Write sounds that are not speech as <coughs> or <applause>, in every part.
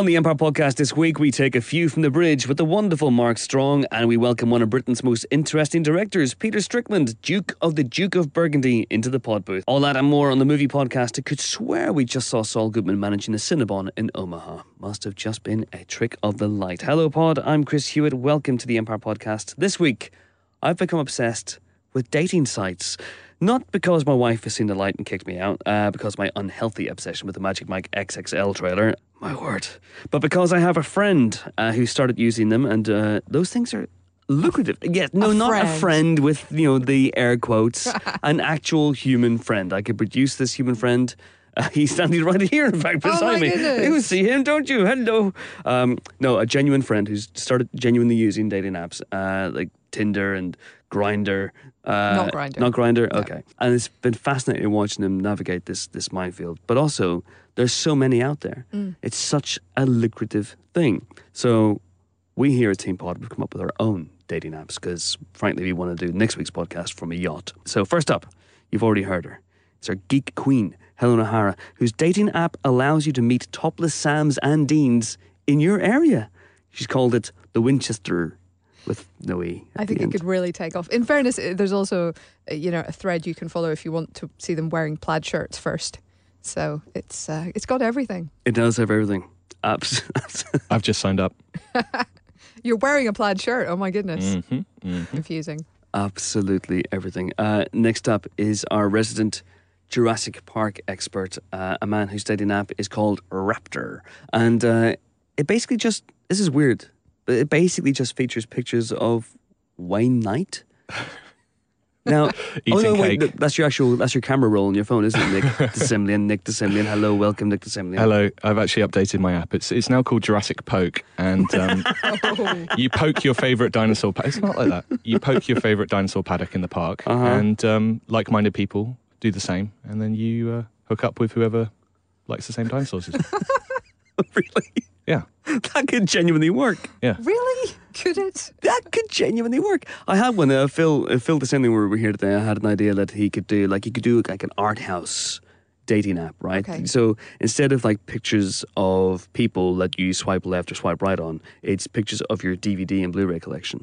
On the Empire podcast this week, we take a view from the bridge with the wonderful Mark Strong, and we welcome one of Britain's most interesting directors, Peter Strickland, Duke of the Duke of Burgundy, into the pod booth. All that and more on the movie podcast. I could swear we just saw Saul Goodman managing a Cinnabon in Omaha. Must have just been a trick of the light. Hello, pod. I'm Chris Hewitt. Welcome to the Empire podcast. This week, I've become obsessed with dating sites. Not because my wife has seen the light and kicked me out, uh, because my unhealthy obsession with the Magic Mike XXL trailer. My word. But because I have a friend uh, who started using them, and uh, those things are lucrative. Yeah, no, A not a friend. with, you know, the air quotes. <laughs> an actual human friend. I could produce this human friend. Uh, <laughs> he's standing right here, in fact, Oh beside me. goodness. You see him, don't you? Hello. Um, no, a genuine friend who's started genuinely using dating apps uh, like Tinder and Grindr. Uh, Not Grindr. Not Grindr. Okay. And it's been fascinating watching him navigate this this minefield. But also, there's so many out there. Mm. It's such a lucrative thing. So we here at Team Pod have come up with our own dating apps because, frankly, we want to do next week's podcast from a yacht. So first up, you've already heard her. It's our geek queen, Helen O'Hara, whose dating app allows you to meet topless Sams and Deans in your area. She's called it the Winchester with no e. I think it end. could really take off. In fairness, uh, there's also uh, you know a thread you can follow if you want to see them wearing plaid shirts first. So it's uh, it's got everything. It does have everything. Apps. <laughs> I've just signed up. <laughs> You're wearing a plaid shirt. Oh my goodness, hmm hmm confusing. Absolutely everything. Uh, next up is our resident Jurassic Park expert, uh, a man whose dating nap is called Raptor. And uh, it basically just, this is weird, but it basically just features pictures of Wayne Knight. <laughs> Now, oh no, wait, that's your actual, that's your camera roll on your phone, isn't it, Nick <laughs> de Semlyen? Nick de Semlyen, hello, welcome, Nick de Semlyen. Hello, I've actually updated my app. It's it's now called Jurassic Poke, and um, <laughs> Oh, you poke your favorite dinosaur. Pa- it's not like that. You poke your favorite dinosaur paddock in the park, Uh-huh. and um, like-minded people do the same, and then you uh, hook up with whoever likes the same dinosaurs. As <laughs> you. really? yeah, That could genuinely work. yeah. really? Could it? that could genuinely work. I had one. Uh, Phil, uh, Phil, the same thing when we were here today. I had an idea that he could do, like, he could do like an art house dating app, right? Okay. So instead of like pictures of people that you swipe left or swipe right on, it's pictures of your DVD and Blu-ray collection.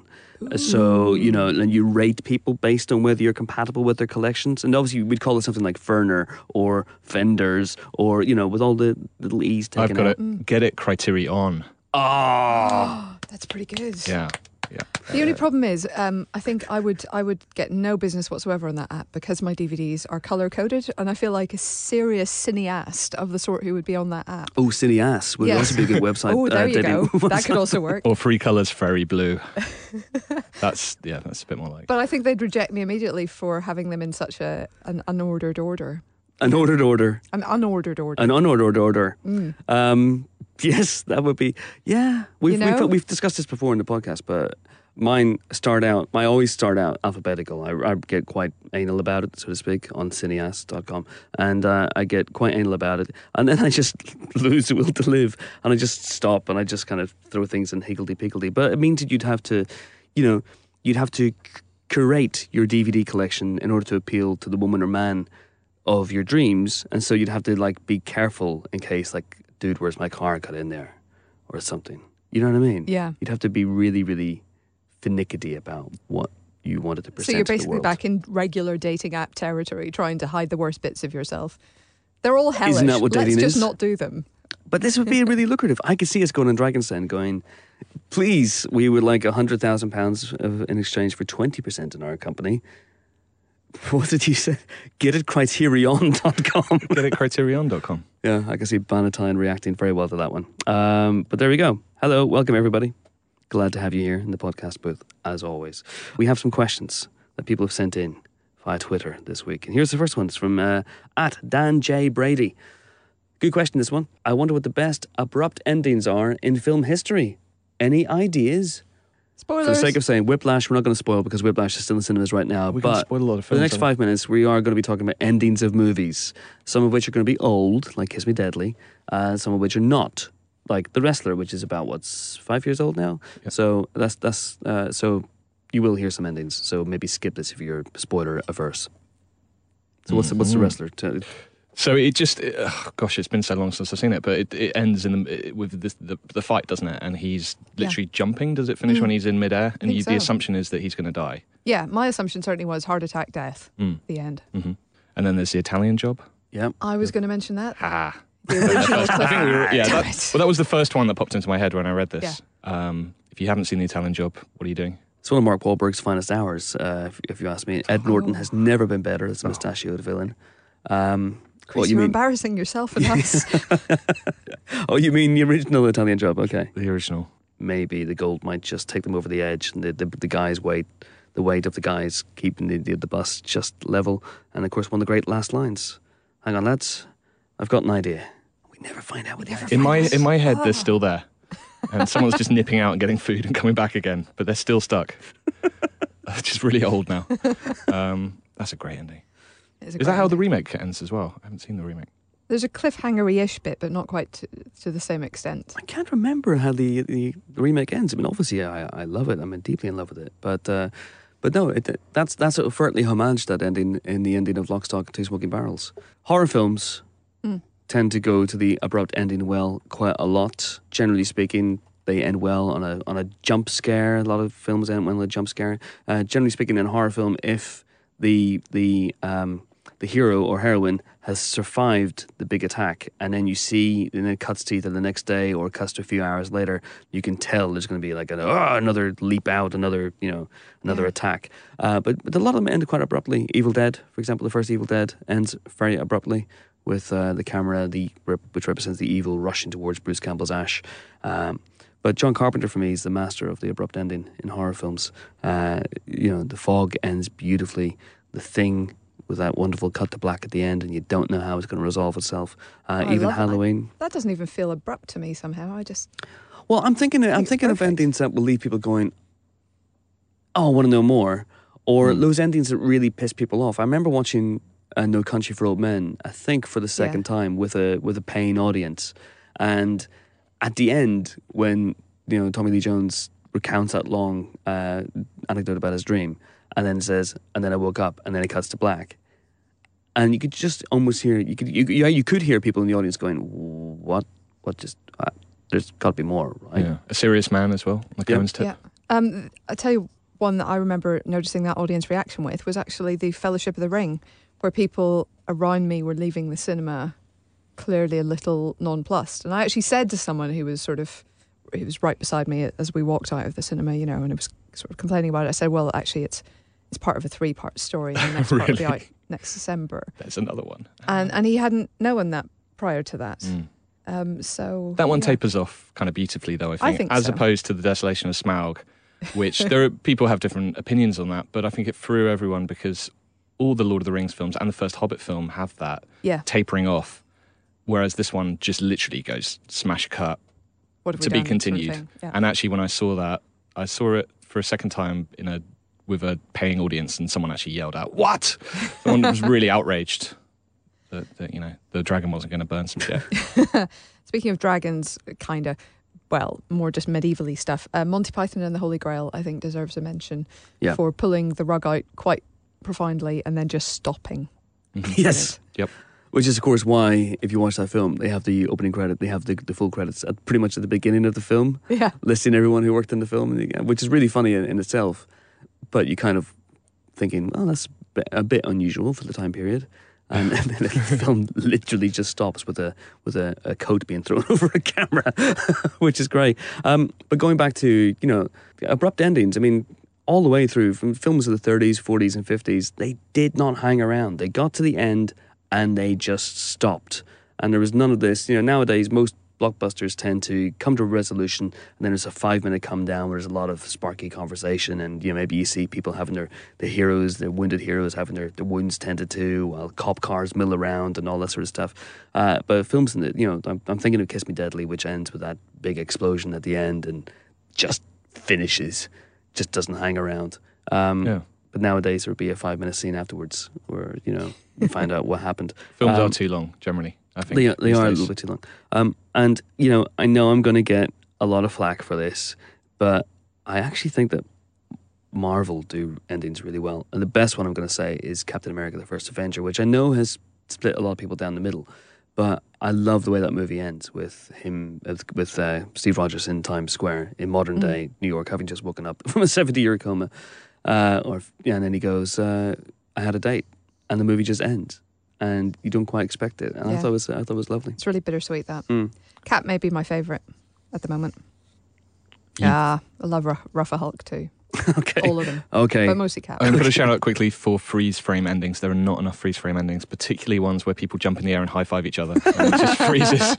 Uh, So you know, and you rate people based on whether you're compatible with their collections. And obviously, we'd call it something like Ferner or Fenders or you know, with all the little e's I've got out. it. Get it criterion. Ah. <gasps> That's pretty good. Yeah, yeah. The only problem is, um, I think I would I would get no business whatsoever on that app because my DVDs are color coded, and I feel like a serious cineast of the sort who would be on that app. Oh, Cineass would Yes. also be a good website. <laughs> Oh, there uh, you go. <laughs> That could also work. Or three colors, fairy blue. <laughs> that's yeah. That's a bit more like. But I think they'd reject me immediately for having them in such a an unordered order. An ordered order. An unordered order. An unordered order. Mm. Um, <laughs> yes, that would be. Yeah, we've, You know? we've we've discussed this before in the podcast, but mine start out. I always start out alphabetical. I, I get quite anal about it, so to speak, on cineast.com, and uh, I get quite anal about it, and then I just <laughs> lose the will to live, and I just stop, and I just kind of throw things in higgledy piggledy. But it means that you'd have to, you know, you'd have to c- curate your DVD collection in order to appeal to the woman or man of your dreams, and so you'd have to like be careful in case like, dude, where's my car got in there, or something. You know what I mean? Yeah. You'd have to be really, really finicky about what you wanted to present. So you're basically back in regular dating app territory, trying to hide the worst bits of yourself. They're all hellish. that what Let's dating just not do them. But this would be really lucrative. I could see us going on Dragon's Den going, please, we would like a hundred thousand pounds in exchange for twenty percent in our company. <laughs> What did you say? Get it criterion.com. <laughs> Get it criterion.com. <laughs> Yeah, I can see Bannatyne reacting very well to that one. Um, but there we go. Hello, welcome everybody. Glad to have you here in the podcast booth, as always. We have some questions that people have sent in via Twitter this week. And here's the first one. It's from uh, at Dan J. Brady. Good question, this one. I wonder what the best abrupt endings are in film history. Any ideas? For the sake of saying Whiplash, we're not going to spoil because Whiplash is still in cinemas right now. We can but spoil a lot of for the next five minutes, we are going to be talking about endings of movies. Some of which are going to be old, like Kiss Me Deadly. Uh, some of which are not, like The Wrestler, which is about what's five years old now. Yeah. So that's that's uh, so you will hear some endings. So maybe skip this if you're spoiler averse. So what's the, what's the Mhm. Wrestler? T- So it just, ugh, gosh, it's been so long since I've seen it, but it, it ends in the, with this, the the fight, doesn't it? And he's literally jumping. Does it finish when he's in midair? And you, so. the assumption is that he's going to die. Yeah, my assumption certainly was heart attack, death. Mm. The end. hmm And then there's the Italian job. Yeah. I was going to mention that. Ah. The original <laughs> I think we were, yeah, that, well, that was the first one that popped into my head when I read this. Um, if you haven't seen the Italian job, what are you doing? It's one of Mark Wahlberg's finest hours, uh, if, if you ask me. Ed Norton Oh. has never been better as a mustachioed villain. Um, Chris, what you you're mean? embarrassing yourself and us. <laughs> <laughs> Oh, you mean the original Italian job? Okay. The original. Maybe the gold might just take them over the edge, and the the, the guys' weight, the weight of the guys keeping the, the the bus just level, and of course one of the great last lines. Hang on, lads, I've got an idea. We never find out what the other In my Yes. in my head, Ah. they're still there, and someone's just <laughs> nipping out and getting food and coming back again, but they're still stuck. They're just really old now. Um, that's a great ending. It's Is that great how the remake ends as well? I haven't seen the remake. There's a cliffhanger-ish bit, but not quite to, to the same extent. I can't remember how the, the, the remake ends. I mean, obviously, I, I love it. I'm deeply in love with it. But uh, but no, it, that's that's overtly homage that ending in the ending of Lock, Stock, and Two Smoking Barrels. Horror films Mm. tend to go to the abrupt ending well quite a lot. Generally speaking, they end well on a on a jump scare. A lot of films end well on a jump scare. Uh, generally speaking, in a horror film, if the the um, the hero or heroine has survived the big attack, and then you see, and it cuts to either the next day or it cuts to a few hours later, you can tell there's going to be like an, oh, another leap out, another you know another Yeah. attack. Uh, but, but a lot of them end quite abruptly. Evil Dead, for example, the first Evil Dead ends very abruptly with uh, the camera, the which represents the evil rushing towards Bruce Campbell's ash. Um, but John Carpenter, for me, is the master of the abrupt ending in horror films. Uh, you know, The Fog ends beautifully. The Thing with that wonderful cut to black at the end, and you don't know how it's going to resolve itself. Uh, Oh, even love that. Halloween. That doesn't even feel abrupt to me somehow. I just Well, I'm thinking. I'm thinking of perfect. endings that will leave people going, "Oh, I want to know more," or Hmm. those endings that really piss people off. I remember watching uh, No Country for Old Men. I think for the second time with a with a paying audience, and at the end when you know Tommy Lee Jones recounts that long uh, anecdote about his dream, and then says, "And then I woke up," and then it cuts to black. And you could just almost hear you could you, yeah you could hear people in the audience going what what just uh, there's got to be more right Yeah. A serious man as well. Like Yep. Coen's tip. yeah. Um, I tell you one that I remember noticing that audience reaction with was actually the Fellowship of the Ring, where people around me were leaving the cinema clearly a little nonplussed. And I actually said to someone who was sort of who was right beside me as we walked out of the cinema, you know, and it was sort of complaining about it. I said, "Well, actually, it's it's part of a three part story, and the next <laughs> part will be out next December." There's another one. And and he hadn't known that prior to that. Mm. Um, so That one yeah. tapers off kind of beautifully, though. I think, think as so. opposed to the Desolation of Smaug, which <laughs> there are people have different opinions on that, but I think it threw everyone because all the Lord of the Rings films and the first Hobbit film have that Yeah. tapering off, whereas this one just literally goes smash cut What to be done sort of continued. Yeah. And actually, when I saw that, I saw it for a second time in a with a paying audience, and someone actually yelled out, "What?" Someone was really outraged that, that you know the dragon wasn't going to burn some shit. <laughs> Speaking of dragons, kind of, well, more just medievally stuff. Uh, Monty Python and the Holy Grail, I think, deserves a mention Yeah. for pulling the rug out quite profoundly and then just stopping. Mhm. Yes. Yep. Which is, of course, why if you watch that film, they have the opening credit, they have the, the full credits at pretty much at the beginning of the film, Yeah. listing everyone who worked in the film, which is really funny in, in itself. But you kind of thinking, well, that's a bit, a bit unusual for the time period. <laughs> And, and then the film literally just stops with a with a, a coat being thrown <laughs> over a camera, <laughs> which is great. Um, but going back to you know abrupt endings, I mean, all the way through from films of the 30s, 40s, and 50s, they did not hang around. They got to the end and they just stopped. And there was none of this. You know, nowadays most blockbusters tend to come to a resolution and then there's a five minute come down where there's a lot of sparky conversation and you know maybe you see people having their the heroes their wounded heroes having their, their wounds tended to while cop cars mill around and all that sort of stuff uh, but films in the you know I'm, I'm thinking of Kiss Me Deadly which ends with that big explosion at the end and just finishes just doesn't hang around um, Yeah. But nowadays there would be a five minute scene afterwards where you know you <laughs> find out what happened Films Um, are too long generally. I think they are, they these are a little bit too long. Um, and you know, I know I'm going to get a lot of flack for this, but I actually think that Marvel do endings really well. And the best one I'm going to say is Captain America: The First Avenger, which I know has split a lot of people down the middle. But I love the way that movie ends with him with, with uh, Steve Rogers in Times Square in modern day New York, having just woken up <laughs> from a seventy-year coma, uh, or yeah, and then he goes, uh, "I had a date," and the movie just ends, and you don't quite expect it. And I thought it was I thought it was lovely. It's really bittersweet that. Mm. Cap may be my favourite at the moment. You- Yeah, I love Ru- Ruffa Hulk too. <laughs> okay, All of them, okay. but mostly Cap. I'm going <laughs> to shout out quickly for freeze frame endings. There are not enough freeze frame endings, particularly ones where people jump in the air and high five each other. <laughs> And it just freezes.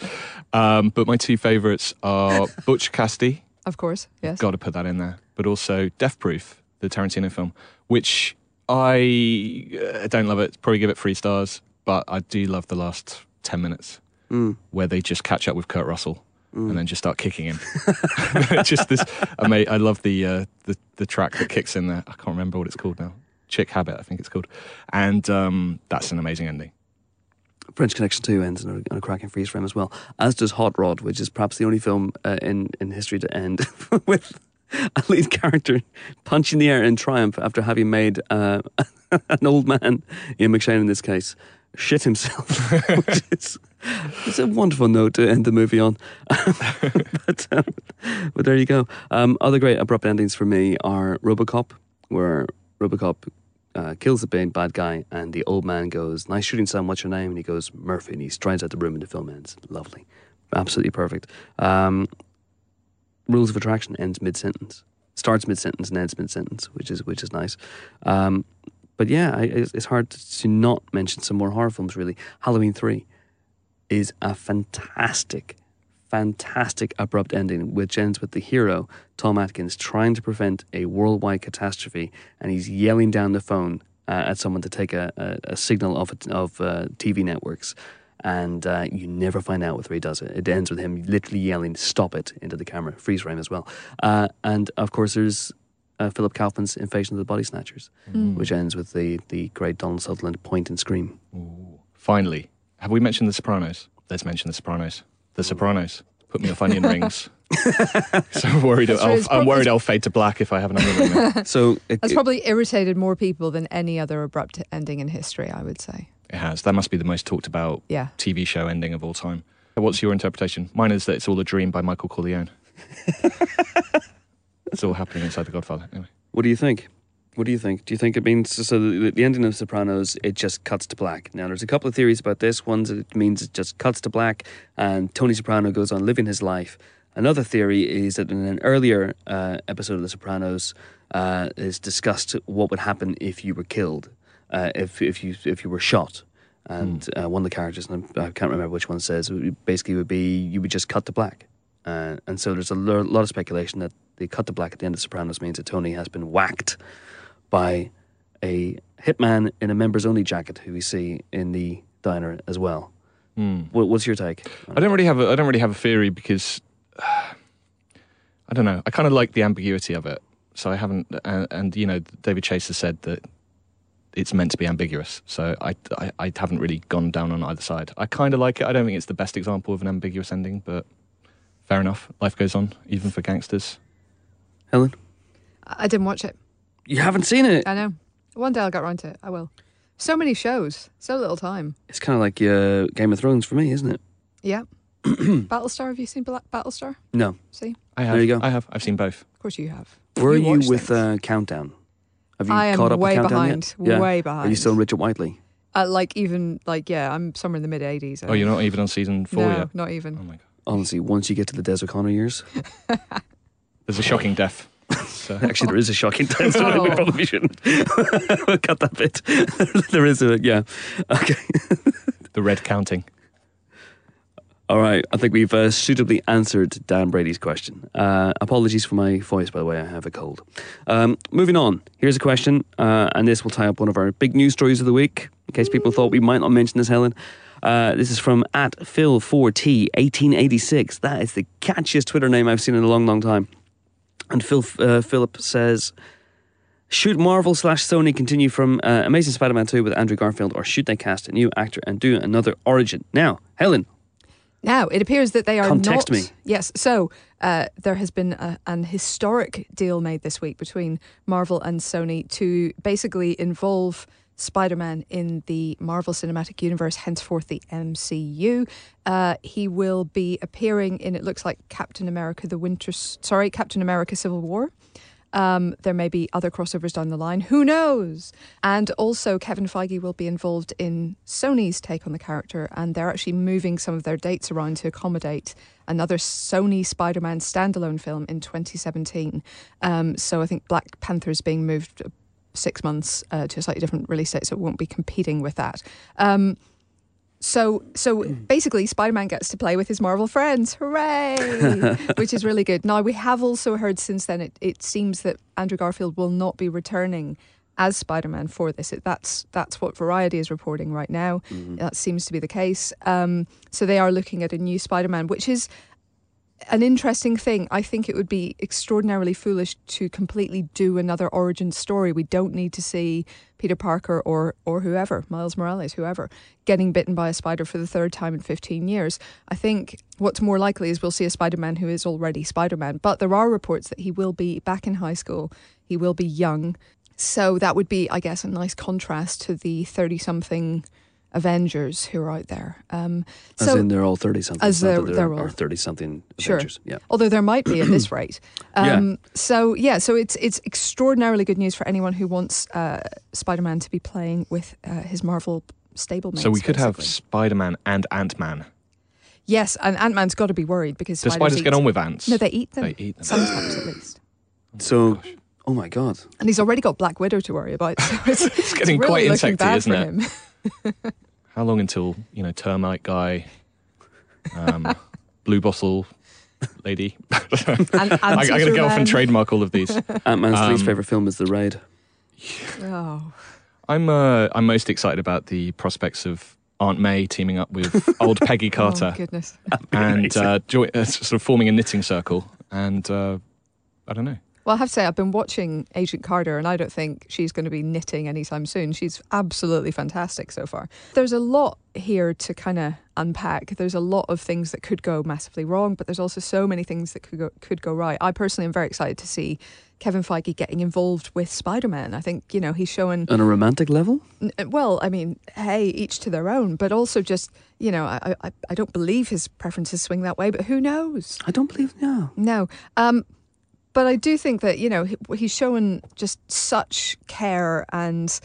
Um, but my two favourites are Butch Cassidy. Of course, yes. Got to put that in there. But also Death Proof, the Tarantino film, which I uh, don't love it. Probably give it three stars, but I do love the last 10 minutes Mm. where they just catch up with Kurt Russell. And then just start kicking him. <laughs> <laughs> just this, ama- I love the, uh, the the track that kicks in there. I can't remember what it's called now. Chick Habit, I think it's called. And um, that's an amazing ending. French Connection 2 ends on a, on a cracking freeze frame as well, as does Hot Rod, which is perhaps the only film uh, in, in history to end <laughs> with <laughs> a lead character punching the air in triumph after having made uh, <laughs> an old man, Ian McShane in this case, shit himself. <laughs> which is it's a wonderful note to end the movie on. but, um, but there you go. Um, other great abrupt endings for me are Robocop, where Robocop uh, kills the big bad guy, and the old man goes, "Nice shooting, son. What's your name?" And he goes, "Murphy." And he strides out the room, and the film ends. Lovely, absolutely perfect. Um, Rules of Attraction ends mid sentence, starts mid sentence, and ends mid sentence, which is which is nice. Um, but yeah, I, it's, hard to not mention some more horror films. Really, Halloween Three is a fantastic, fantastic abrupt ending, which ends with the hero Tom Atkins trying to prevent a worldwide catastrophe, and he's yelling down the phone uh, at someone to take a, a, a signal of it- of uh, TV networks. And uh, you never find out whether he does it. It ends with him literally yelling "Stop it!" into the camera, freeze frame as well. Uh, and of course, there's uh, Philip Kaufman's Invasion of the Body Snatchers, which ends with the the great Donald Sutherland point and scream. Finally, have we mentioned The Sopranos? Let's mention The Sopranos. The Sopranos. Put me off onion <laughs> rings. so I'm worried. I'll, right, it's I'm prob- worried I'll fade to black if I have an onion ring. So it, That's probably irritated more people than any other abrupt ending in history, I would say. It has. That must be the most talked about Yeah. TV show ending of all time. What's your interpretation? Mine is that it's all a dream by Michael Corleone. <laughs> it's all happening inside The Godfather. Anyway. What do you think? What do you think? Do you think it means so? The, the ending of Sopranos it just cuts to black. Now, there's a couple of theories about this. One that it means it just cuts to black, and Tony Soprano goes on living his life. Another theory is that in an earlier uh, episode of The Sopranos, uh, is discussed what would happen if you were killed, uh, if if you if you were shot. And uh, one of the characters, and I can't remember which one, says basically would be you would just cut to black. Uh, and so there's a lot of speculation that the cut to black at the end of Sopranos means that Tony has been whacked by a hitman in a members only jacket who we see in the diner as well. What, what's your take? I don't really have a, I don't really have a theory because <sighs> I don't know. I kind of like the ambiguity of it. So I haven't, and, and you know, David Chase has said that it's meant to be ambiguous. So I, I, I haven't really gone down on either side. I kind of like it. I don't think it's the best example of an ambiguous ending, but fair enough. Life goes on, even for gangsters. Helen, I I didn't watch it. you haven't seen it. I know. One day I'll get around to it. I will. So many shows, so little time. It's kind of like uh, Game of Thrones for me, isn't it? Yeah. <clears throat> Battlestar, have you seen Bla- Battlestar? No. See? I have. There you go. I have. I've seen both. Of course you have. Where are you with uh, Countdown? Have you I am caught up way with Countdown behind, yet? Yeah. way behind. Are you behind. still Richard Whiteley? Uh, like even like yeah, I'm somewhere in the mid 80s. Oh, you're not even on season four no, yet. not Oh even. my god. Honestly, once you get to the Des O'Connor years, <laughs> There's a shocking death. So, <laughs> actually, there is a shocking tense. so we Oh. probably <laughs> shouldn't cut that bit. there is a yeah. Okay. the red counting. All right, I think we've uh, suitably answered Dan Brady's question. Uh, apologies for my voice, by the way, I have a cold. Um, moving on, here's a question, uh, and this will tie up one of our big news stories of the week, in case people thought we might not mention this, Helen. Uh, this is from at Phil4T1886. That is the catchiest Twitter name I've seen in a long, long time. And Phil uh, Philip says, Should Marvel slash Sony continue from uh, Amazing Spider Man 2 with Andrew Garfield, or should they cast a new actor and do another origin? Now, Helen, Now, it appears that they are Context not. me. Yes. So uh, there has been a, an historic deal made this week between Marvel and Sony to basically involve Spider Man in the Marvel Cinematic Universe, henceforth the MCU. Uh, he will be appearing in, it looks like Captain America the Winter, sorry, Captain America Civil War. Um, there may be other crossovers down the line. Who knows? And also, Kevin Feige will be involved in Sony's take on the character, and they're actually moving some of their dates around to accommodate another Sony Spider Man standalone film in 2017. Um, so I think Black Panther is being moved six months uh, to a slightly different release date, so it won't be competing with that. Um, so so basically Spider-Man gets to play with his Marvel friends. Hooray! Which is really good. Now we have also heard since then it, it seems that Andrew Garfield will not be returning as Spider-Man for this. It, that's that's what Variety is reporting right now. Mm-hmm. That seems to be the case. Um, so they are looking at a new Spider-Man, which is an interesting thing. I think it would be extraordinarily foolish to completely do another origin story. We don't need to see Peter Parker or or whoever, Miles Morales, whoever, getting bitten by a spider for the third time in 15 years. I think what's more likely is we'll see a Spider-Man who is already Spider-Man, but there are reports that he will be back in high school. He will be young. So that would be, I guess, a nice contrast to the 30 something Avengers who are out there. Um, As so, in they're all 30 something. As they're- they're all- 30 something Sure. Yeah. although there might be at this <clears throat> rate. Yeah. Um, So yeah, so it's it's extraordinarily good news for anyone who wants uh, Spider-Man to be playing with uh, his Marvel stablemate. So we could have Spider Man and Ant Man. yes, and Ant Man's got to be worried because Do spiders eat- get on with ants? No, they eat them. They eat them. sometimes at least. <sighs> So, oh my God. And he's already got Black Widow to worry about. So <laughs> it's, it's getting really quite looking insecty, bad isn't it? <laughs> him. How long until you know termite guy, um, <laughs> blue bottle lady? <laughs> And, I, I'm going to go off and trademark all of these. Ant Man's least Um, favorite film is The Raid. Oh, I'm uh, I'm most excited about the prospects of Aunt May teaming up with old Peggy <laughs> oh Carter goodness. and uh, joy, uh, sort of forming a knitting circle. And uh, I don't know. Well, I have to say, I've been watching Agent Carter, and I don't think she's going to be knitting anytime soon. She's absolutely fantastic so far. There's a lot here to kind of unpack. There's a lot of things that could go massively wrong, but there's also so many things that could go could go right. I personally am very excited to see Kevin Feige getting involved with Spider-Man. I think you know he's showing On a romantic level? N- uh, Well, I mean, hey, each to their own, but also just, you know, I, I, I don't believe his preferences swing that way, but who knows? I don't believe, no. No. Um, but I do think that, you know, he, he's shown just such care and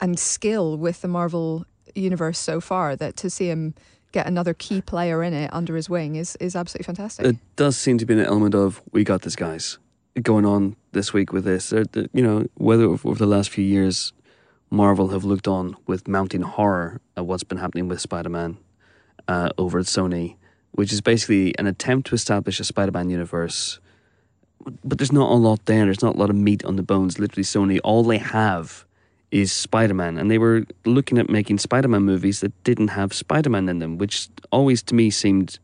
and skill with the Marvel universe so far that to see him get another key player in it under his wing is, is absolutely fantastic. It does seem to be an element of, we got this, guys, going on this week with this. You know, whether over the last few years, Marvel have looked on with mounting horror at what's been happening with Spider Man uh, over at Sony, which is basically an attempt to establish a Spider Man universe. But there's not a lot there. There's not a lot of meat on the bones. Literally, Sony, all they have is Spider Man. And they were looking at making Spider Man movies that didn't have Spider Man in them, which always to me seemed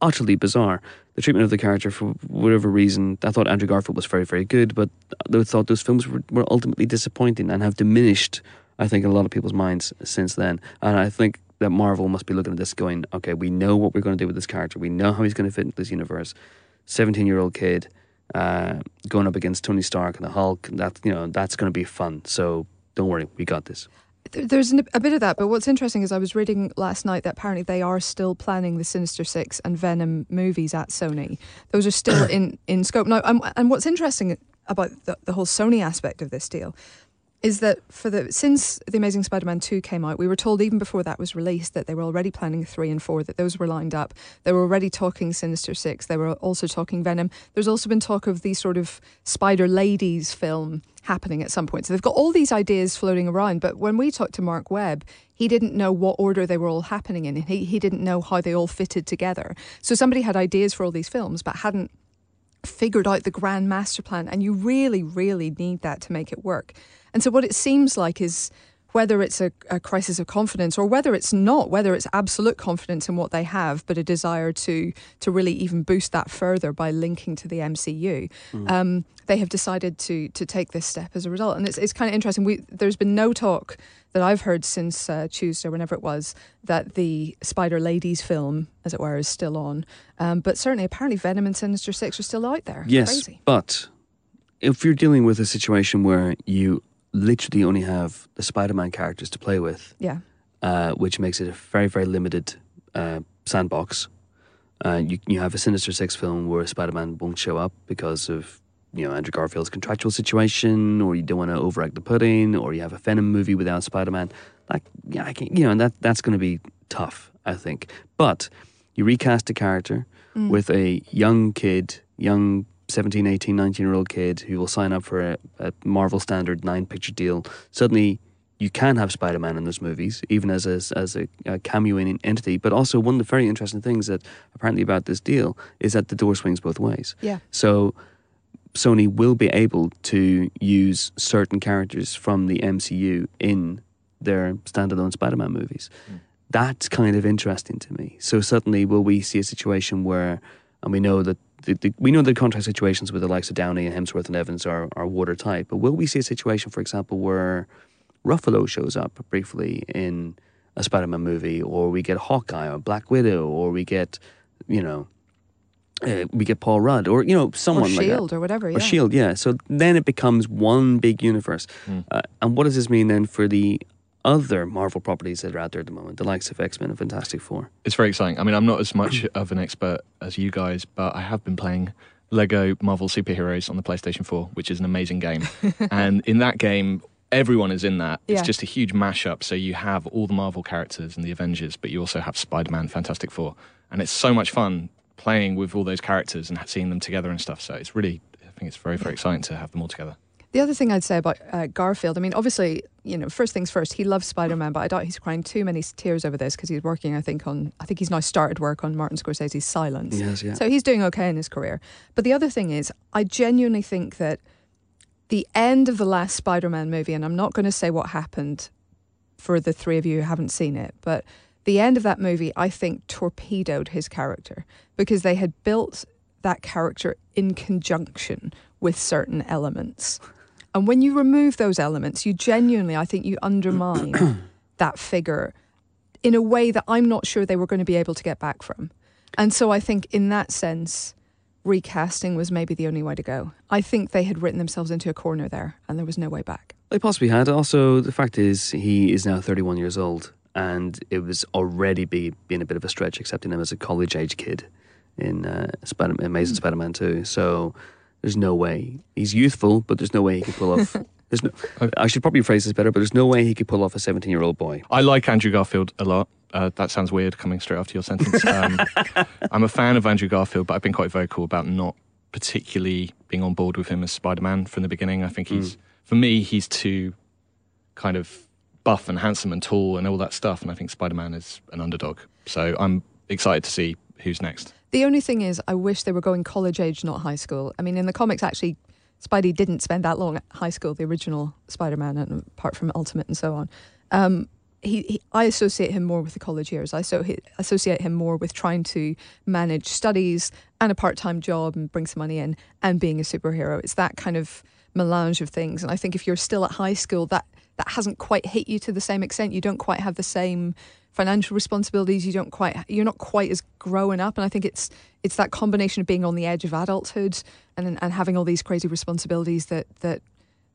utterly bizarre. The treatment of the character, for whatever reason, I thought Andrew Garfield was very, very good, but I thought those films were, were ultimately disappointing and have diminished, I think, in a lot of people's minds since then. And I think that Marvel must be looking at this going, okay, we know what we're going to do with this character. We know how he's going to fit into this universe. 17 year old kid uh, going up against Tony Stark and the Hulk, that, you know, that's going to be fun. So don't worry, we got this. There's a bit of that, but what's interesting is I was reading last night that apparently they are still planning the Sinister Six and Venom movies at Sony. Those are still <coughs> in, in scope now. And, and what's interesting about the, the whole Sony aspect of this deal is that for the since the Amazing Spider-Man two came out, we were told even before that was released that they were already planning three and four, that those were lined up. They were already talking Sinister Six. They were also talking Venom. There's also been talk of the sort of Spider Ladies film happening at some point. So they've got all these ideas floating around. But when we talked to Marc Webb, he didn't know what order they were all happening in. He he didn't know how they all fitted together. So somebody had ideas for all these films, but hadn't figured out the grand master plan and you really really need that to make it work. And so what it seems like is whether it's a, a crisis of confidence or whether it's not whether it's absolute confidence in what they have but a desire to to really even boost that further by linking to the MCU um, they have decided to to take this step as a result. And it's, it's kind of interesting. We there's been no talk that I've heard since uh, Tuesday, whenever it was, that the Spider Ladies film, as it were, is still on. Um, but certainly, apparently, Venom and Sinister Six are still out there. Yes, Crazy. but if you're dealing with a situation where you literally only have the Spider-Man characters to play with, Yeah. uh, which makes it a very very limited uh, sandbox. Uh, you you have a Sinister Six film where Spider-Man won't show up because of you know Andrew Garfield's contractual situation, or you don't want to overact the pudding, or you have a Venom movie without Spider-Man. Like yeah, I can, you know, and that that's going to be tough, I think. But you recast a character mm. with a young kid, young 17, 18, 19 year old kid who will sign up for a, a Marvel standard nine picture deal. Suddenly, you can have Spider Man in those movies, even as a, as a, a cameoing entity. But also, one of the very interesting things that apparently about this deal is that the door swings both ways. Yeah. So, Sony will be able to use certain characters from the MCU in their standalone Spider Man movies. Hmm. That's kind of interesting to me. So, suddenly, will we see a situation where, and we know that the, the, we know the contract situations with the likes of Downey and Hemsworth and Evans are, are watertight, but will we see a situation, for example, where Ruffalo shows up briefly in a Spider Man movie, or we get Hawkeye or Black Widow, or we get, you know, uh, we get Paul Rudd, or, you know, Or someone like that Shield or whatever. Yeah. or Shield, yeah. So then it becomes one big universe. Uh, and what does this mean then for the other Marvel properties that are out there at the moment, the likes of X Men and Fantastic Four? It's very exciting. I mean, I'm not as much <clears throat> of an expert as you guys, but I have been playing Lego Marvel Superheroes on the PlayStation 4, which is an amazing game. <laughs> and in that game, everyone is in that. It's just a huge mashup. So you have all the Marvel characters and the Avengers, but you also have Spider Man, Fantastic Four. And it's so much fun playing with all those characters and seeing them together and stuff. So it's really, I think it's very, very exciting to have them all together. The other thing I'd say about uh, Garfield, I mean, obviously, you know, first things first, he loves Spider Man, but I doubt he's crying too many tears over this because he's working, I think, on, I think he's now started work on Martin Scorsese's Silence. Yes, yeah. So he's doing okay in his career. But the other thing is, I genuinely think that the end of the last Spider Man movie, and I'm not going to say what happened for the three of you who haven't seen it, but the end of that movie, I think, torpedoed his character because they had built that character in conjunction with certain elements. And when you remove those elements, you genuinely, I think, you undermine <clears throat> that figure in a way that I'm not sure they were going to be able to get back from. And so I think, in that sense, recasting was maybe the only way to go. I think they had written themselves into a corner there, and there was no way back. They possibly had. Also, the fact is, he is now 31 years old, and it was already be, being a bit of a stretch accepting him as a college age kid in uh, Spider- Amazing Spider Man 2. So there's no way. He's youthful, but there's no way he could pull off. <laughs> There's no, I should probably phrase this better, but there's no way he could pull off a 17 year old boy. I like Andrew Garfield a lot. Uh, that sounds weird coming straight after your sentence. Um, <laughs> I'm a fan of Andrew Garfield, but I've been quite vocal about not particularly being on board with him as Spider Man from the beginning. I think he's, for me, he's too kind of buff and handsome and tall and all that stuff. And I think Spider Man is an underdog. So I'm excited to see who's next. The only thing is, I wish they were going college age, not high school. I mean, in the comics, actually, Spidey didn't spend that long at high school, the original Spider Man, and apart from Ultimate and so on. Um, he, he, I associate him more with the college years. I so, he, associate him more with trying to manage studies and a part time job and bring some money in and being a superhero. It's that kind of melange of things. And I think if you're still at high school, that, that hasn't quite hit you to the same extent. You don't quite have the same financial responsibilities. You don't quite, you're not quite as growing up. And I think it's it's that combination of being on the edge of adulthood and and having all these crazy responsibilities that that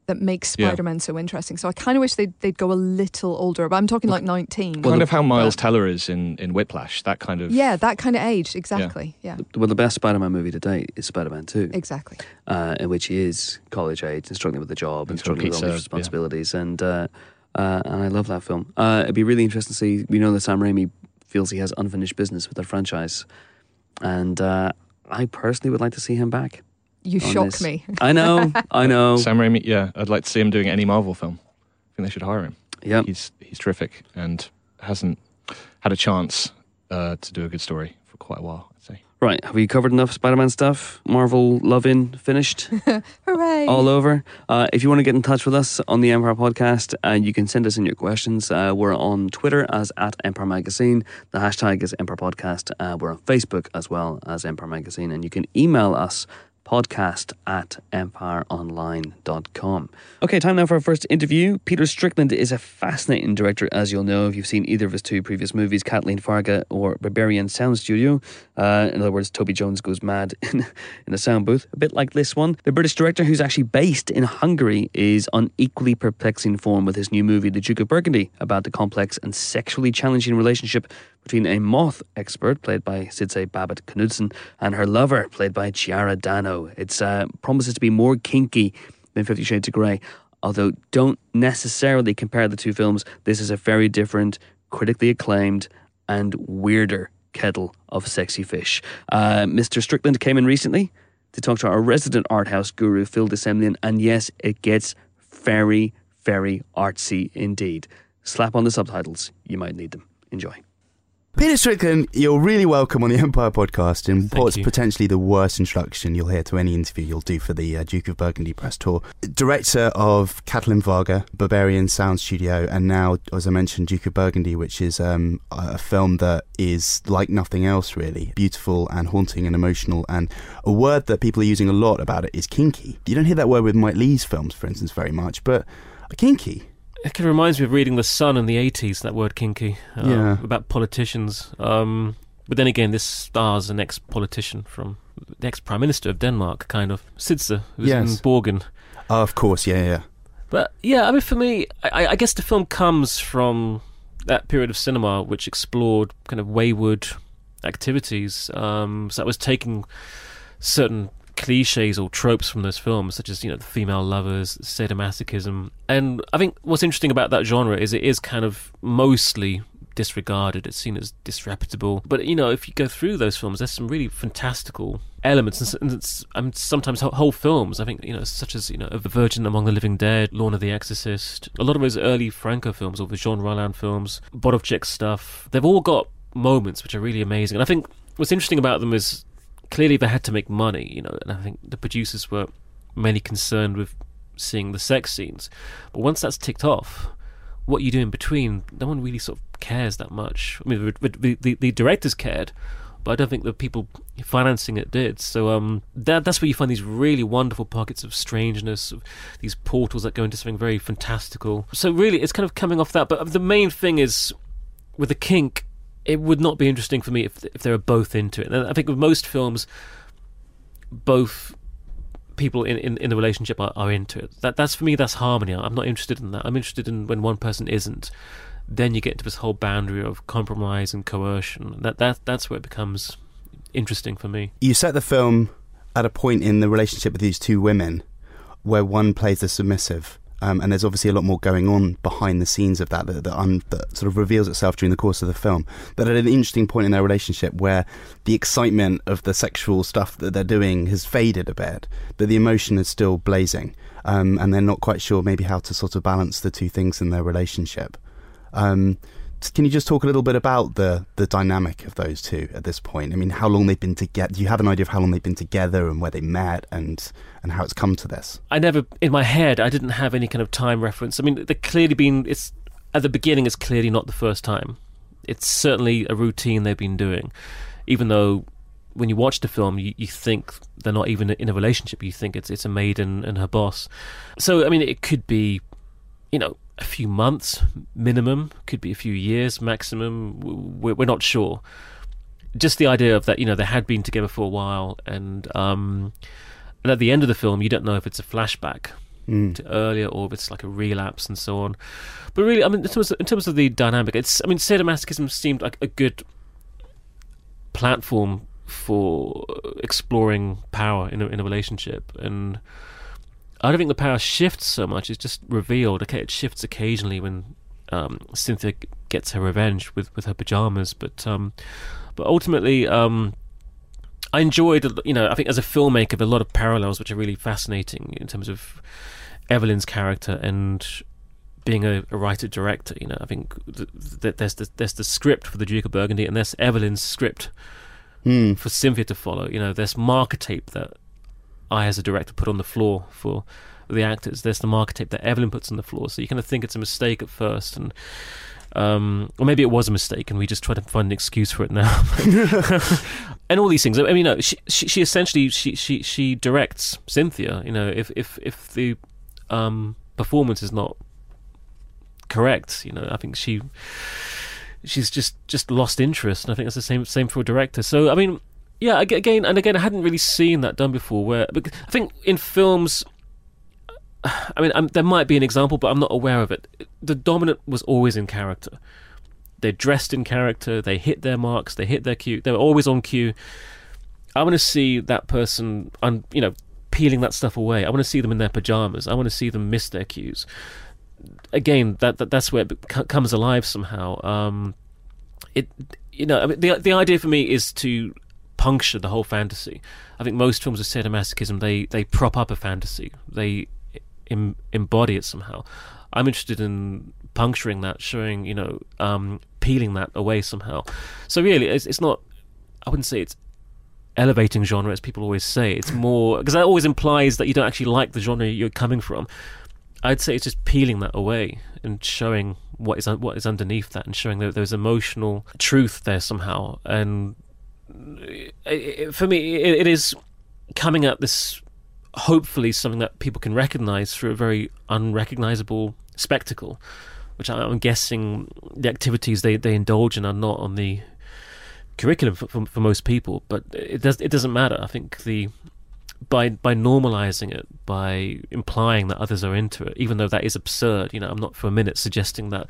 that makes Spider-Man so interesting. So I kind of wish they'd they'd go a little older. But I'm talking like 19. kind of how Miles but- Teller is in, in Whiplash. That kind of. yeah, that kind of age. Exactly. Yeah. Well, the best Spider Man movie to date is Spider Man 2. Exactly. uh, in which he is college age and struggling with a job and He's got struggling with all pizza, these responsibilities. And uh, uh, and I love that film. Uh, it'd be really interesting to see. We know that Sam Raimi feels he has unfinished business with the franchise, and uh, I personally would like to see him back. You on shock this. me. I know, I know. <laughs> Sam Raimi, yeah, I'd like to see him doing any Marvel film. I think they should hire him. Yeah, He's he's terrific and hasn't had a chance uh, to do a good story for quite a while. I'd say. Right, have we covered enough Spider-Man stuff? Marvel loving finished. <laughs> Hooray. all over. Uh, if you want to get in touch with us on the Empire Podcast, uh, you can send us in your questions. Uh, we're on Twitter as at Empire Magazine. The hashtag is Empire Podcast. Uh, we're on Facebook as well as Empire Magazine, and you can email us podcast at empireonline.com. Okay, time now for our first interview. Peter Strickland is a fascinating director, as you'll know if you've seen either of his two previous movies, Katalin Varga or Berberian Sound Studio. Uh, in other words, Toby Jones goes mad <laughs> in, in a sound booth, a bit like this one. The British director, who's actually based in Hungary, is on equally perplexing form with his new movie, The Duke of Burgundy, about the complex and sexually challenging relationship between a moth expert, played by Sidse Babett Knudsen, and her lover, played by Chiara D'Anna. It uh, promises to be more kinky than Fifty Shades of Grey, although don't necessarily compare the two films. This is a very different, critically acclaimed, and weirder kettle of sexy fish. Uh, Mr. Strickland came in recently to talk to our resident art house guru, Phil de Semlyen, and yes, it gets very, very artsy indeed. Slap on the subtitles, you might need them. Enjoy. Peter Strickland, you're really welcome on the Empire podcast and Thank what's you. potentially the worst introduction you'll hear to any interview you'll do for the uh, Duke of Burgundy press tour. Director of Katalin Varga, Berberian Sound Studio, and now, as I mentioned, Duke of Burgundy, which is um, a film that is like nothing else, really. Beautiful and haunting and emotional. And a word that people are using a lot about it is kinky. You don't hear that word with Mike Leigh's films, for instance, very much, but kinky. It kind of reminds me of reading The Sun in the 80s, that word kinky, uh, Yeah. about politicians. Um, but then again, this stars an ex politician from the ex prime minister of Denmark, kind of. Sidse, who's in Borgen. Oh, of course, yeah, yeah. But yeah, I mean, for me, I, I guess the film comes from that period of cinema which explored kind of wayward activities. Um, so that was taking certain cliches or tropes from those films, such as you know the female lovers, sadomasochism, and I think what's interesting about that genre is it is kind of mostly disregarded. It's seen as disreputable. But you know, if you go through those films, there's some really fantastical elements, and, and I mean, sometimes whole, films. I think you know, such as you know, A Virgin Among the Living Dead, Lorna the Exorcist, a lot of those early Franco films or the Jean Rollin films, Borowczyk stuff. They've all got moments which are really amazing, and I think what's interesting about them is clearly they had to make money, you know, and I think the producers were mainly concerned with seeing the sex scenes. But once that's ticked off, what you do in between, no one really sort of cares that much. I mean, the, the, the, directors cared, but I don't think the people financing it did. So um, that that's where you find these really wonderful pockets of strangeness, of these portals that go into something very fantastical. So really, it's kind of coming off that. But the main thing is with the kink, it would not be interesting for me if if they were both into it. And I think with most films, both people in, in, in the relationship are, are into it. That that's for me. That's harmony. I'm not interested in that. I'm interested in when one person isn't. Then you get into this whole boundary of compromise and coercion. That that that's where it becomes interesting for me. you set the film at a point in the relationship with these two women where one plays the submissive. Um, and there's obviously a lot more going on behind the scenes of that that, that, un, that sort of reveals itself during the course of the film. But at an interesting point in their relationship where the excitement of the sexual stuff that they're doing has faded a bit, but the emotion is still blazing. Um, and they're not quite sure maybe how to sort of balance the two things in their relationship. Um, can you just talk a little bit about the the dynamic of those two at this point? I mean, how long they've been together? Do you have an idea of how long they've been together and where they met and and how it's come to this? I never, in my head, I didn't have any kind of time reference. I mean, they're clearly been. It's at the beginning. It's clearly not the first time. It's certainly a routine they've been doing, even though when you watch the film, you, you think they're not even in a relationship. You think it's it's a maiden and her boss. So I mean, it could be, you know, a few months minimum. Could be a few years maximum. We're, we're not sure. Just the idea of that, you know, they had been together for a while, and um, and at the end of the film, you don't know if it's a flashback Mm. to earlier or if it's like a relapse and so on. But really, I mean, in terms of, in terms of the dynamic, it's I mean, sadomasochism seemed like a good platform for exploring power in a, in a relationship, and I don't think the power shifts so much. It's just revealed. Okay, it shifts occasionally when um, Cynthia gets her revenge with, with her pajamas, but um, but ultimately. Um, I enjoyed, you know, I think as a filmmaker, there are a lot of parallels which are really fascinating in terms of Evelyn's character and being a, a writer director. You know, I think th- th- there's the, there's the script for the Duke of Burgundy, and there's Evelyn's script Mm. for Cynthia to follow. You know, there's marker tape that I, as a director, put on the floor for the actors. There's the marker tape that Evelyn puts on the floor. So you kind of think it's a mistake at first, and Um, or maybe it was a mistake, and we just try to find an excuse for it now. <laughs> <laughs> and all these things. I mean, you know, she, she, she essentially she, she she directs Cynthia. You know, if if if the um, performance is not correct, you know, I think she she's just just lost interest, and I think that's the same same for a director. So I mean, yeah, again and again, I hadn't really seen that done before. Where I think in films, <sighs> I mean, um there might be an example, but I'm not aware of it. The dominant was always in character. They're dressed in character. They hit their marks. They hit their cue. They're always on cue. I want to see that person, un, you know, peeling that stuff away. I want to see them in their pajamas. I want to see them miss their cues. Again, that, that that's where it comes alive somehow. Um, it, you know, I mean, the the idea for me is to puncture the whole fantasy. I think most films of sadomasochism they they prop up a fantasy. They em, embody it somehow. I'm interested in puncturing that, showing you know, um, peeling that away somehow. So really, it's, it's not. I wouldn't say it's elevating genre as people always say. It's more because that always implies that you don't actually like the genre you're coming from. I'd say it's just peeling that away and showing what is what is underneath that, and showing that there's emotional truth there somehow. And for me, it, is coming at this hopefully something that people can recognize through a very unrecognizable spectacle, which I'm guessing the activities they, they indulge in are not on the curriculum for, for, for most people. But it does it doesn't matter. I think the by by normalizing it, by implying that others are into it, even though that is absurd. You know, I'm not for a minute suggesting that.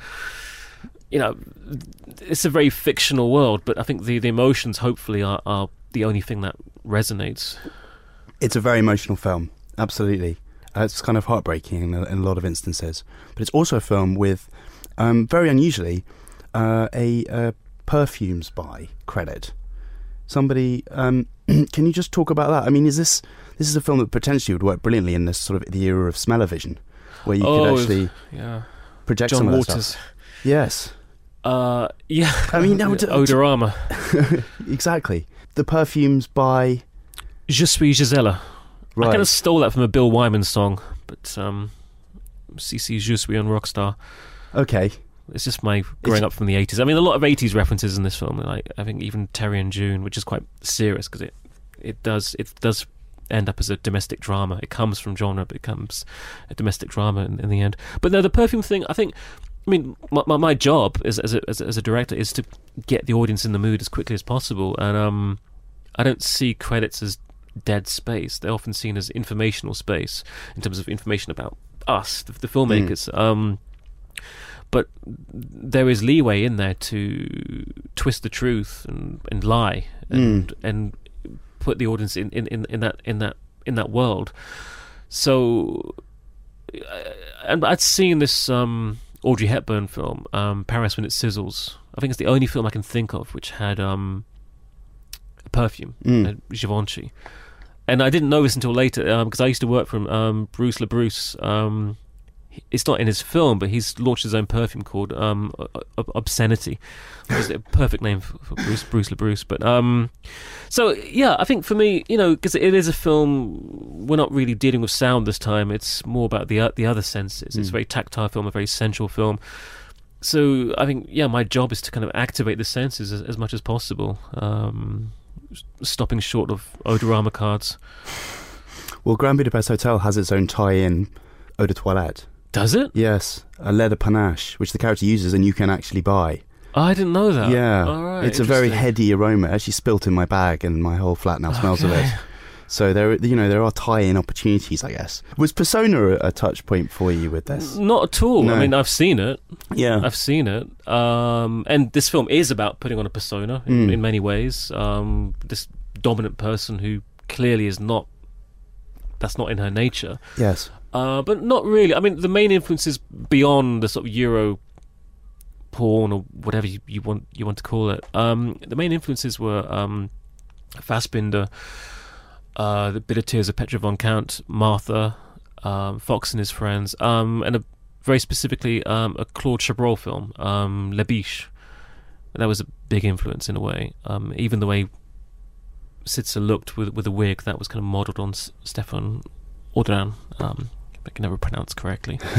You know, it's a very fictional world, but I think the, the emotions hopefully are, are the only thing that resonates. It's a very emotional film, absolutely. Uh, it's kind of heartbreaking in a, in a lot of instances, but it's also a film with, um, very unusually, uh, a uh, perfumes by credit. Somebody, um, <clears throat> can you just talk about that? I mean, is this this is a film that potentially would work brilliantly in this sort of the era of smell-o-vision, where you Oh, could actually Yeah, project John some Waters. Yes, Uh, yeah. <laughs> I mean, no, d- Odorama. <laughs> exactly. The perfumes by Je suis Gisela. I kind of stole that from a Bill Wyman song, but um, CC Je suis un rockstar. Okay, It's just my growing up from the 80s. I mean, a lot of 80s references in this film. Like I think even Terry and June, which is quite serious because it it does it does end up as a domestic drama. It comes from genre, but it becomes a domestic drama in, in the end. But no, the perfume thing. I think. I mean, my my, my job as as a, as a as a director is to get the audience in the mood as quickly as possible, and um, I don't see credits as dead space. They're often seen as informational space in terms of information about us, the, the filmmakers. Um, but there is leeway in there to twist the truth and, and lie and and put the audience in, in, in, in that in that in that world. So, uh, and I'd seen this um, Audrey Hepburn film, um, Paris When It Sizzles. I think it's the only film I can think of which had um, perfume, Mm. Givenchy. And I didn't know this until later because I used to work for um, Bruce LaBruce. It's not in his film, but he's launched his own perfume called um, Obscenity, which is a perfect name for, for Bruce Bruce LaBruce. But um, so yeah, I think for me, you know, because it is a film, we're not really dealing with sound this time. It's more about the the other senses. It's a Mm. very tactile film, a very sensual film. So I think yeah, my job is to kind of activate the senses as, as much as possible. Um, stopping short of odorama cards. Well, Grand Budapest Hotel has its own tie-in eau de toilette. Does it? Yes, a leather panache, which the character uses and you can actually buy. Oh, I didn't know that. yeah, All right, it's a very heady aroma. It actually spilt in my bag, and my whole flat now smells of it. So there, you know, there are tie-in opportunities, I guess. Was Persona a, a touch point for you with this? Not at all. No. I mean, I've seen it. Yeah, I've seen it. Um, and this film is about putting on a persona in, Mm. in many ways. Um, this dominant person who clearly is not. That's not in her nature. yes, Uh, but not really. I mean, the main influences beyond the sort of Euro porn or whatever you, you want you want to call it. Um, the main influences were um, Fassbinder, uh, the Bitter Tears of Petra von Kant, Martha, um, Fox and his friends, um, and a, very specifically um, a Claude Chabrol film, um, Les Biches. That was a big influence in a way. Um, even the way Sidse looked with with a wig that was kind of modelled on S- Stéphane Audran. Um, I can never pronounce correctly. <laughs>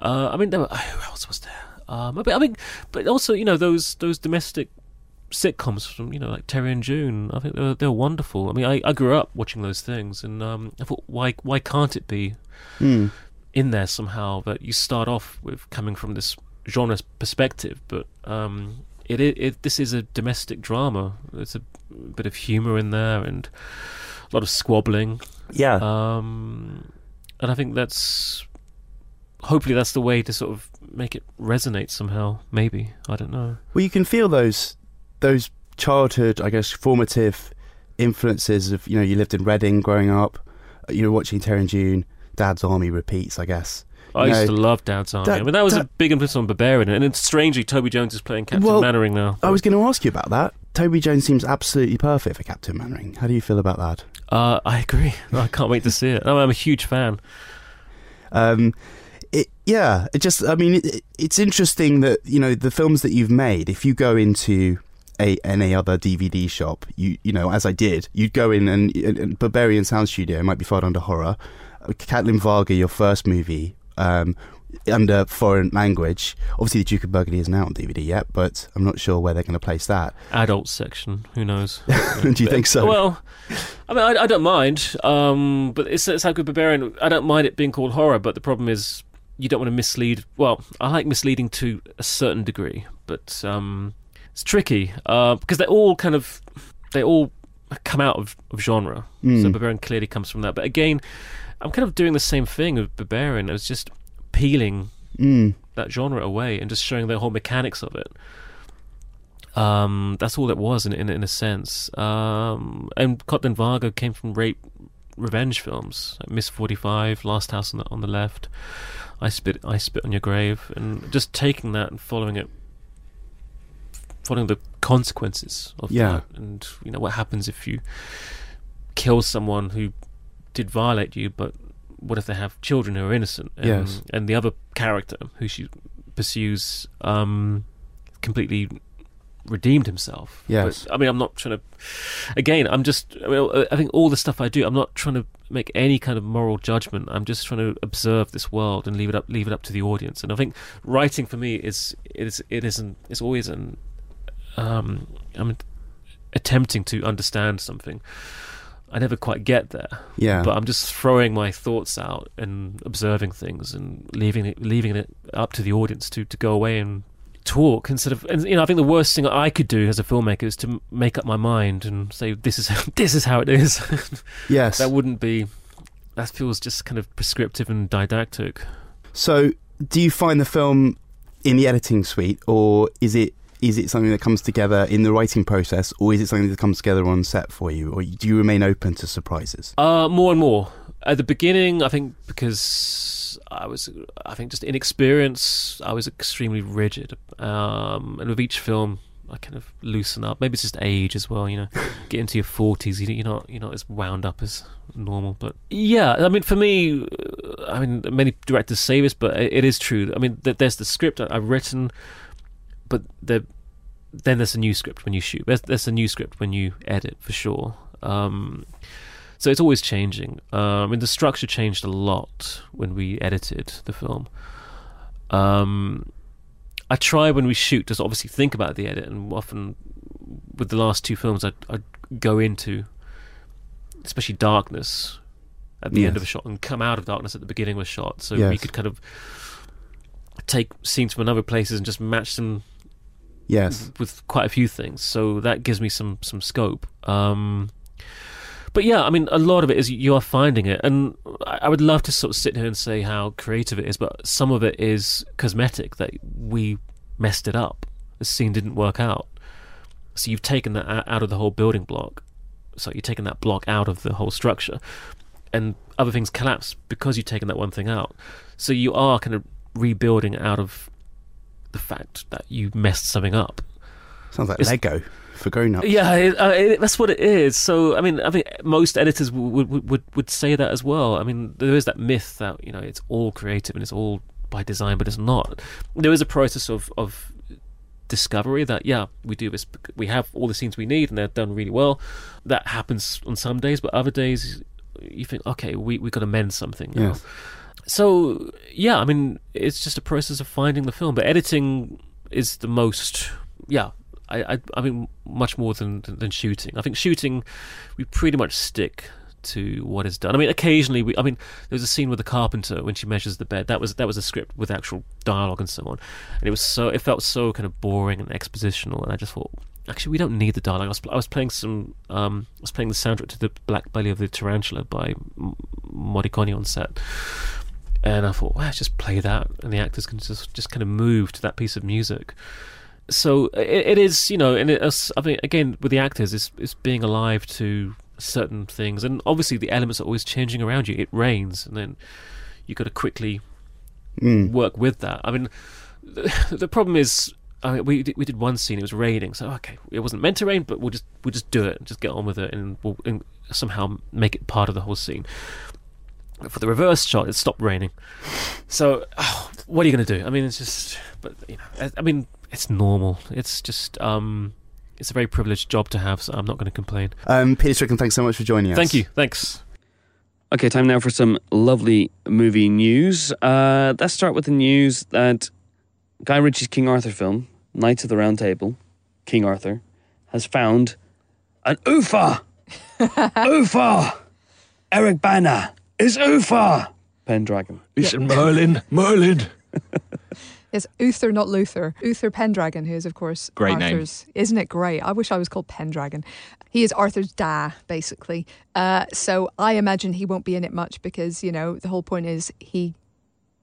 uh, I mean, there <sighs> were, who else was there? Um, but I mean, but also you know those those domestic sitcoms from you know like Terry and June. I think they're, they're wonderful. I mean, I, I grew up watching those things, and um, I thought why why can't it be Hmm. in there somehow that you start off with coming from this genre perspective, but um, it, it, it this is a domestic drama. There's a bit of humor in there and a lot of squabbling. Yeah. Um, and I think that's hopefully that's the way to sort of make it resonate somehow. Maybe I don't know. Well, you can feel those those childhood, I guess, formative influences of you know you lived in Reading growing up, uh, you were watching Terry and June, Dad's Army repeats, I guess. I You used know, to love Dad's Army. that- I mean, that was a big influence on Berberian, and it's strangely Toby Jones is playing Captain Well, Mainwaring now. I was going to ask you about that. Toby Jones seems absolutely perfect for Captain Mainwaring. How do you feel about that? Uh, I agree. <laughs> I can't wait to see it. I'm a huge fan. Um, it, yeah, it just, I mean, it, it's interesting that, you know, the films that you've made, if you go into a, any other DVD shop, you, you know, as I did, you'd go in and, and, and Berberian Sound Studio might be filed under horror. Uh, Katalin Varga, your first movie, um, under foreign language. Obviously, The Duke of Burgundy isn't out on DVD yet, but I'm not sure where they're going to place that. Adult section. Who knows? <laughs> Do you think so? Well, I mean, I, I don't mind. Um, but it's, it's like with Berberian. I don't mind it being called horror, but the problem is you don't want to mislead. Well, I like misleading to a certain degree, but um, it's tricky uh, because they all kind of they all come out of, of genre. So Mm. Berberian clearly comes from that. But again, I'm kind of doing the same thing with Berberian. I was just peeling Mm. that genre away and just showing the whole mechanics of it. Um, that's all it was in in, in a sense. Um, and Katalin Varga came from rape revenge films, like Miss Forty Five, Last House on the on the Left, I spit I spit on your grave, and just taking that and following it, following the consequences of Yeah. that, and you know what happens if you kill someone who did violate you, but what if they have children who are innocent? And, Yes. and the other character who she pursues um, completely redeemed himself. Yes. But, I mean, I'm not trying to. Again, I'm just. I, mean, I think all the stuff I do, I'm not trying to make any kind of moral judgment. I'm just trying to observe this world and leave it up, leave it up to the audience. And I think writing for me is it is it isn't. It's always an. Um, I'm attempting to understand something. I never quite get there Yeah. but I'm just throwing my thoughts out and observing things and leaving it leaving it up to the audience to, to go away and talk instead of and you know I think the worst thing I could do as a filmmaker is to make up my mind and say this is <laughs> this is how it is <laughs> yes. that wouldn't be that feels just kind of prescriptive and didactic So, do you find the film in the editing suite, or is it is it something that comes together in the writing process, or is it something that comes together on set for you, or do you remain open to surprises? Uh, more and more. At the beginning, I think because I was, I think just inexperienced, I was extremely rigid. Um, and with each film, I kind of loosen up. Maybe it's just age as well. You know, <laughs> get into your forties, you're not you're not as wound up as normal. But yeah, I mean, for me, uh, I mean, many directors say this, but it is true. I mean, there's the script I've written, but there, then there's a new script when you shoot. There's, there's a new script when you edit for sure. Um, so it's always changing. Um, I mean, the structure changed a lot when we edited the film. Um, I try when we shoot to obviously think about the edit, and often with the last two films, I I go into especially darkness at the end of a shot and come out of darkness at the beginning of a shot, so we could kind of take scenes from other places and just match them Yes. with quite a few things. So that gives me some some scope. Um, but yeah, I mean, a lot of it is you are finding it, and I would love to sort of sit here and say how creative it is, but some of it is cosmetic that we messed it up. The scene didn't work out, so you've taken that out of the whole building block. So you've taken that block out of the whole structure, and other things collapse because you've taken that one thing out. So you are kind of rebuilding out of the fact that you messed something up. Sounds like It's- Lego for grown ups. Yeah, it, uh, it, that's what it is. So, I mean, I think most editors would, would would would say that as well. I mean, there is that myth that you know it's all creative and it's all by design, but it's not. There is a process of of discovery that yeah, we do this. We have all the scenes we need, and they're done really well. That happens on some days, but other days you think, okay, we we got to mend something. Yes. So yeah, I mean, it's just a process of finding the film, but editing is the most. Yeah, I I, I mean, much more than than shooting. I think shooting, we pretty much stick to what is done. I mean, occasionally we. I mean, there was a scene with the carpenter when she measures the bed. That was that was a script with actual dialogue and so on, and it was so it felt so kind of boring and expositional, and I just thought. Actually, we don't need the dialogue. I was, I was playing some. Um, I was playing the soundtrack to the Black Belly of the Tarantula by Morricone on set, and I thought, well, just play that, and the actors can just just kind of move to that piece of music. So it, it is, you know, and it, I mean, again, with the actors, it's, it's being alive to certain things, and obviously the elements are always changing around you. It rains, and then you've got to quickly Mm. work with that. I mean, the, <laughs> the problem is. I mean, we did, we did one scene. It was raining, so okay, it wasn't meant to rain, but we'll just we'll just do it, just get on with it, and we'll and somehow make it part of the whole scene. But for the reverse shot, it stopped raining. So, oh, <sighs> what are you going to do? I mean, it's just, but you know, I, I mean, it's normal. It's just, um, it's a very privileged job to have, so I'm not going to complain. Um, Peter Strickland, thanks so much for joining us. Thank you. Thanks. Okay, time now for some lovely movie news. Uh, let's start with the news that Guy Ritchie's King Arthur film, Knights of the Round Table, King Arthur, has found an UFA. UFA. <laughs> Eric Bana is UFA. Pendragon. It's Merlin. Merlin. <laughs> It's Uther, not Luther. Uther Pendragon, who is, of course, Great name. Isn't it great? I wish I was called Pendragon. He is Arthur's da, basically. Uh, so I imagine he won't be in it much because, you know, the whole point is he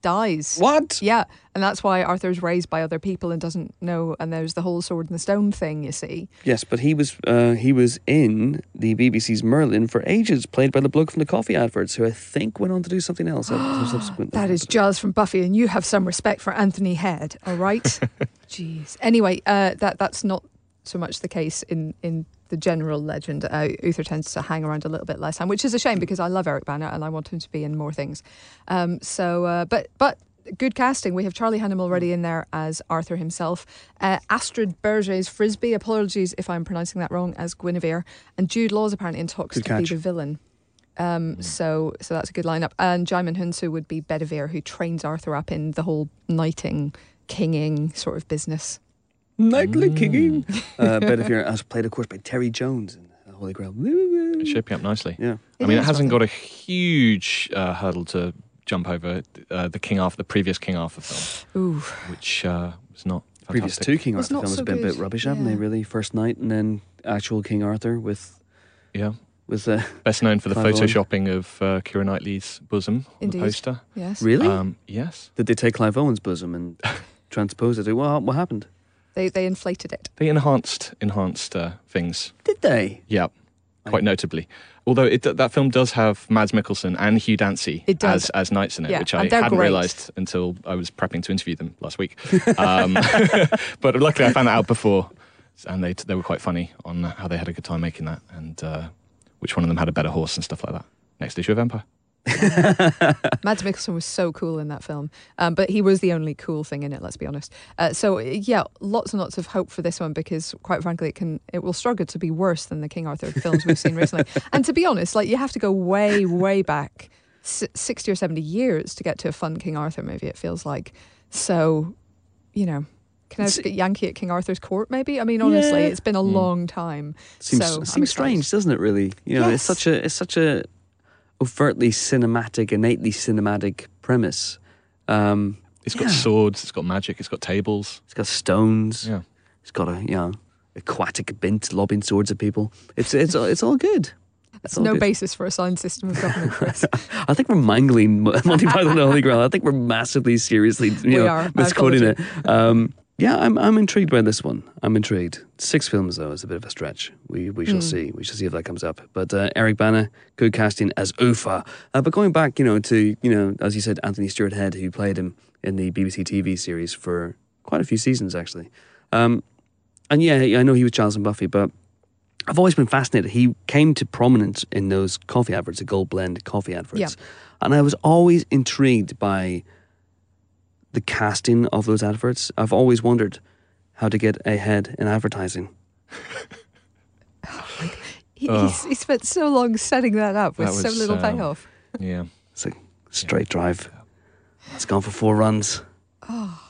dies. What? Yeah, and that's why Arthur's raised by other people and doesn't know. And there's the whole sword and the stone thing, you see. Yes, but he was uh, he was in the BBC's Merlin for ages, played by the bloke from the coffee adverts, who I think went on to do something else <gasps> subsequently. That is Giles from Buffy, and you have some respect for Anthony Head, all right? <laughs> Jeez. Anyway, uh, that that's not so much the case in in the general legend. Uh, Uther tends to hang around a little bit less time, which is a shame because I love Eric Bana and I want him to be in more things. Um, so, uh, but but. Good casting. We have Charlie Hunnam already in there as Arthur himself. Uh, Astrid Bergès-Frisbey, apologies if I'm pronouncing that wrong, as Guinevere. And Jude Law's apparently in talks Good to be the villain. Um, so so that's a good lineup. And Djimon Hounsou would be Bedivere, who trains Arthur up in the whole knighting, kinging sort of business. Nightly kicking. <laughs> Uh, Bedivere, as played, of course, by Terry Jones in The Holy Grail. It's shaping up nicely. Yeah. I mean, it hasn't rather- got a huge uh, hurdle to jump over. Uh, the King Arthur, the previous King Arthur film, Ooh, which uh, was not Previous two King It's Arthur not films so have been a bit good, rubbish, haven't they? Really, First Knight and then actual King Arthur with Yeah, with uh, best known for the Clive Owen. photoshopping of uh, Keira Knightley's bosom on Indeed. the poster. yes. really. Um, yes, Did they take Clive Owen's bosom and <laughs> transpose it? What what happened? They they inflated it. they enhanced enhanced uh, things. Did they? Yeah, quite notably. Although it, that film does have Mads Mikkelsen and Hugh Dancy as as knights in it, Yeah, which I and they're hadn't great. realised until I was prepping to interview them last week. Um, <laughs> but luckily, I found that out before, and they they were quite funny on how they had a good time making that, and uh, which one of them had a better horse and stuff like that. Next issue of Empire. <laughs> Mads Mikkelsen was so cool in that film, um, but he was the only cool thing in it. Let's be honest. Uh, so yeah, lots and lots of hope for this one because, quite frankly, it can it will struggle to be worse than the King Arthur films we've seen recently. <laughs> And to be honest, like you have to go way way back, s- sixty or seventy years to get to a fun King Arthur movie. It feels like so, you know. can I get Yankee at King Arthur's court, maybe. I mean, honestly, Yeah. it's been a long time. Seems so seems strange, doesn't it? Really, you know, it's such a it's such a overtly cinematic, innately cinematic premise. Um, It's got Yeah. swords, it's got magic, it's got tables. it's got stones. Yeah. It's got a you know aquatic bint lobbing swords at people. It's it's it's all good. It's That's no good. basis for a sound system of government, Chris. <laughs> I think we're mangling Mo- <laughs> Monty Python and the Holy Grail. I think we're massively seriously you We know, are. Misquoting it. Um, yeah, I'm I'm intrigued by this one. I'm intrigued. Six films though is a bit of a stretch. We we shall Hmm. see. We shall see if that comes up. But uh, Eric Bana, good casting as Ufa. Uh, but going back, you know, to you know, as you said, Anthony Stewart Head, who played him in the BBC TV series for quite a few seasons actually. Um, and yeah, I know he was Charles and Buffy, but I've always been fascinated. He came to prominence in those coffee adverts, the Gold Blend coffee adverts, Yeah. and I was always intrigued by the casting of those adverts. I've always wondered how to get ahead in advertising. <laughs> He, Oh. he's, he spent so long setting that up with That so was, little um, payoff. Yeah. It's like straight drive. It's gone for four runs. Oh.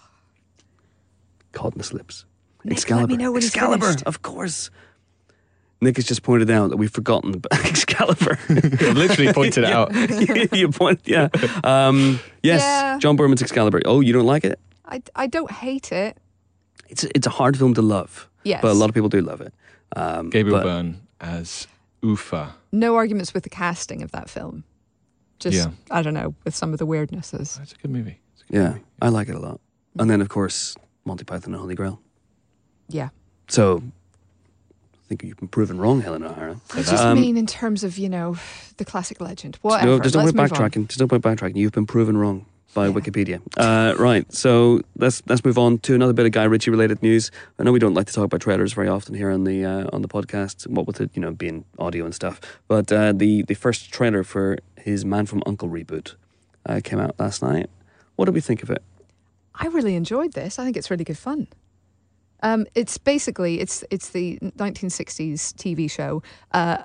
Caught in the slips. Nick, Excalibur. let me know when he's Excalibur, finished. of course. Nick has just pointed out that we've forgotten about <laughs> Excalibur. I literally pointed it <laughs> out. <laughs> you point, yeah. Um, yes, Yeah. John Boorman's Excalibur. Oh, you don't like it? I, I don't hate it. It's it's a hard film to love. Yes. but a lot of people do love it. Um, Gabriel but- Byrne as Ufa. No arguments with the casting of that film. Just, Yeah. I don't know, with some of the weirdnesses. It's a good movie. A good Yeah, movie. I like it a lot. And then of course Monty Python and Holy Grail. Yeah. So I think you've been proven wrong, Helen O'Hara. I just Um, mean in terms of, you know, the classic legend. Whatever. No, there's no point move on. backtracking. There's no point backtracking. You've been proven wrong by Yeah. Wikipedia. Uh, right. So let's let's move on to another bit of Guy Ritchie related news. I know we don't like to talk about trailers very often here on the uh, on the podcast. What with it, you know, being audio and stuff. But uh, the the first trailer for his Man from Uncle reboot uh, came out last night. What did we think of it? I really enjoyed this. I think it's really good fun. Um, it's basically it's it's the 1960s TV show, uh,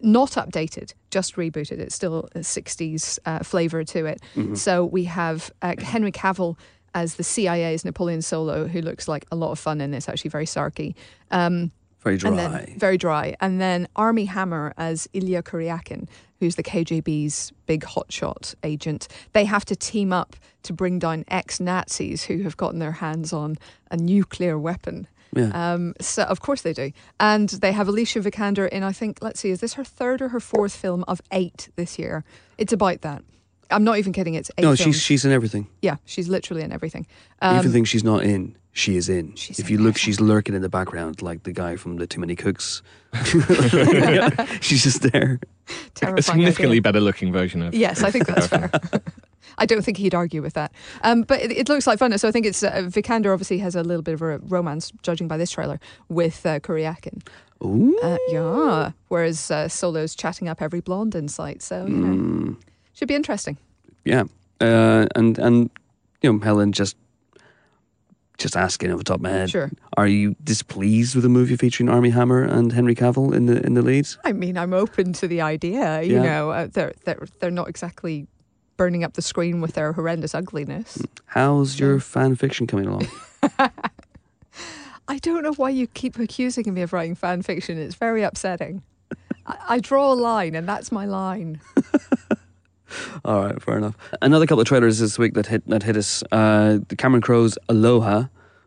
not updated, just rebooted. It's still a 60s uh, flavor to it. So we have uh, Henry Cavill as the CIA's Napoleon Solo, who looks like a lot of fun and it's actually very sarky. Um, Very dry. and then very dry. And then Armie Hammer as Ilya Kuryakin, who's the KGB's big hotshot agent. They have to team up to bring down ex-Nazis who have gotten their hands on a nuclear weapon. yeah. Um, so of course they do, and they have Alicia Vikander in. I think let's see, is this her third or her fourth film of eight this year? It's about that. I'm not even kidding. It's eight. no, films. she's she's in everything. yeah, she's literally in everything. Um, Even things she's not in, she is in. She's if in you look, everything. she's lurking in the background, like the guy from the Too Many Cooks. <laughs> she's just there. terrifying A significantly idea. better looking version of. Yes, I think that's fair. <laughs> I don't think he'd argue with that. Um, but it, it looks like fun. So I think it's uh, Vikander obviously has a little bit of a romance, judging by this trailer, with uh, Kuryakin. Ooh. Uh, yeah. Whereas uh, Solo's chatting up every blonde in sight. So, you know, Mm, should be interesting. yeah. Uh, and and you know, Helen just just asking off the top of my head. Sure. Are you displeased with a movie featuring Armie Hammer and Henry Cavill in the in the leads? I mean, I'm open to the idea. You Yeah. know, uh, they're, they're, they're not exactly burning up the screen with their horrendous ugliness. How's your fan fiction coming along? <laughs> I don't know why you keep accusing me of writing fan fiction. It's very upsetting. I, I draw a line, and that's my line. <laughs> <laughs> All right, fair enough. Another couple of trailers this week that hit that hit us. Uh, Cameron Crowe's Aloha,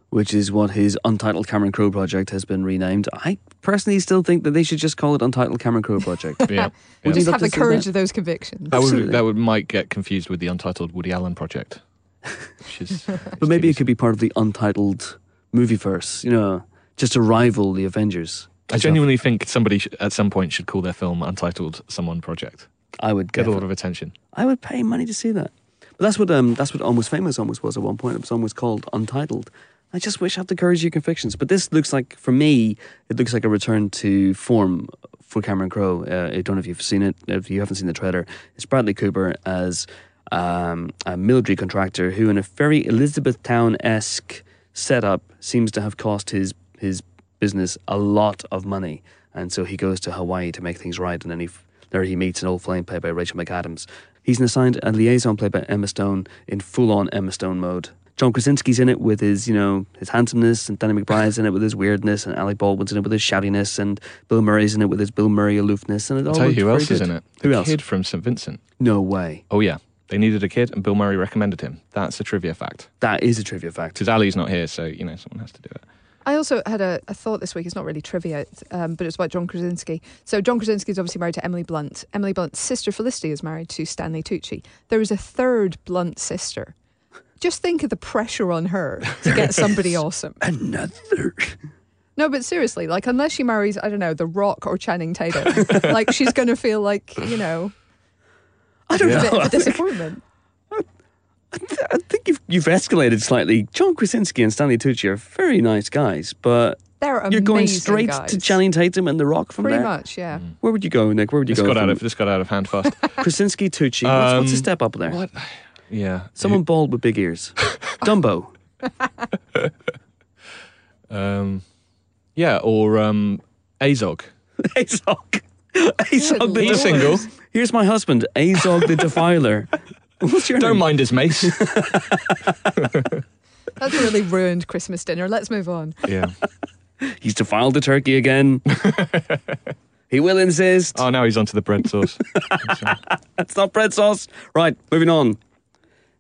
which is what his Untitled Cameron Crowe project has been renamed. I personally still think that they should just call it Untitled Cameron Crowe project. <laughs> Yeah. Would Yeah. you Just have the courage that? of those convictions. That Absolutely. would that would might get confused with the untitled Woody Allen project. <laughs> Which is, but maybe it could be part of the Untitled movie verse. You know, just to rival the Avengers. I genuinely think somebody sh- at some point should call their film Untitled Someone Project. I would Get a lot of attention. I would pay money to see that. But that's what um that's what Almost Famous almost was at one point. It was almost called Untitled. I just wish I had the courage of your convictions. But this looks like, for me, it looks like a return to form for Cameron Crowe. Uh, I don't know if you've seen it. If you haven't seen the trailer, it's Bradley Cooper as um, a military contractor who, in a very Elizabethtown esque setup, seems to have cost his his business a lot of money, and so he goes to Hawaii to make things right, and then he f- there he meets an old flame played by Rachel McAdams. He's been assigned a liaison played by Emma Stone in full on Emma Stone mode. John Krasinski's in it with his, you know, his handsomeness, and Danny McBride's in it with his weirdness, and Alec Baldwin's in it with his shoutiness, and Bill Murray's in it with his Bill Murray aloofness, and it I'll all tell you who else is in it. Who the else? kid from St. Vincent. No way. Oh, yeah. They needed a kid, and Bill Murray recommended him. That's a trivia fact. That is a trivia fact. Because Ali's not here, so, you know, someone has to do it. I also had a, a thought this week. It's not really trivia, um, but it's about John Krasinski. So John Krasinski is obviously married to Emily Blunt. Emily Blunt's sister Felicity is married to Stanley Tucci. There is a third Blunt sister. Just think of the pressure on her to get <laughs> somebody awesome. Another. No, but seriously, like unless she marries, I don't know, The Rock or Channing Tatum, like she's going to feel like you know, I don't a bit know. of a disappointment. I, th- I think you've you've escalated slightly. John Krasinski and Stanley Tucci are very nice guys, but They're amazing you're going straight guys. to Channing Tatum and The Rock from Pretty there. much, yeah. Where would you go, Nick? Where would you This go? got, out of, this got out of hand fast. <laughs> Krasinski, Tucci. what's, what's a Um, step up there? what? Yeah. Someone bald with big ears. <laughs> Dumbo. <laughs> Um, yeah, or um, Azog. Azog. Azog the Good He's single. Here's my husband, Azog the Defiler. <laughs> What's your Don't name? mind his mace. <laughs> <laughs> That's really ruined Christmas dinner. Let's move on. yeah. He's defiled the turkey again. he will insist. Oh, now he's onto the bread sauce. It's not bread sauce. Right, moving on.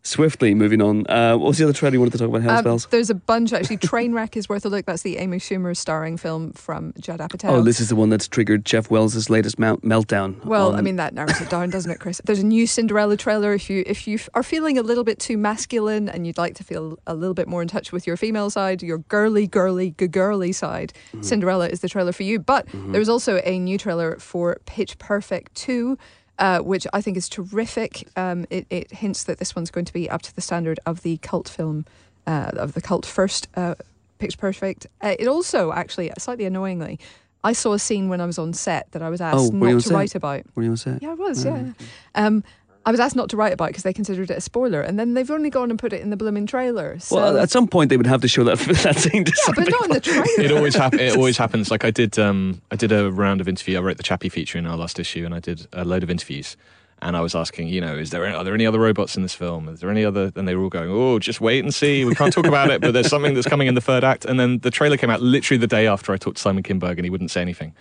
Swiftly moving on. Uh, what was the other trailer you wanted to talk about? Hell Um, spells. there's a bunch actually. <laughs> Trainwreck is worth a look. That's the Amy Schumer starring film from Judd Apatow. Oh, this is the one that's triggered Jeff Wells's latest mount- meltdown. Well, on- I mean that narrows it down, doesn't it, Chris? There's a new Cinderella trailer. If you if you f- are feeling a little bit too masculine and you'd like to feel a little bit more in touch with your female side, your girly, girly, girly side, Mm-hmm. Cinderella is the trailer for you. But there was also a new trailer for Pitch Perfect two. Uh, which I think is terrific. Um, it, it hints that this one's going to be up to the standard of the cult film, uh, of the cult first uh, Pitch Perfect. Uh, it also, actually, slightly annoyingly, I saw a scene when I was on set that I was asked Oh, were you on not to set? write about. do you to say? Yeah, I was. Yeah. Um, I was asked not to write about it because they considered it a spoiler, and then they've only gone and put it in the blooming trailer. So, Well, at some point they would have to show that <laughs> that scene to yeah, some but not in the trailer. it always happens. It always <laughs> happens. Like I did. Um, I did a round of interview. I wrote the Chappie feature in our last issue, and I did a load of interviews. And I was asking, you know, is there are there any other robots in this film? Is there any other? And they were all going, oh, just wait and see. We can't talk about it, but there's something that's coming in the third act. And then the trailer came out literally the day after I talked to Simon Kinberg, and he wouldn't say anything.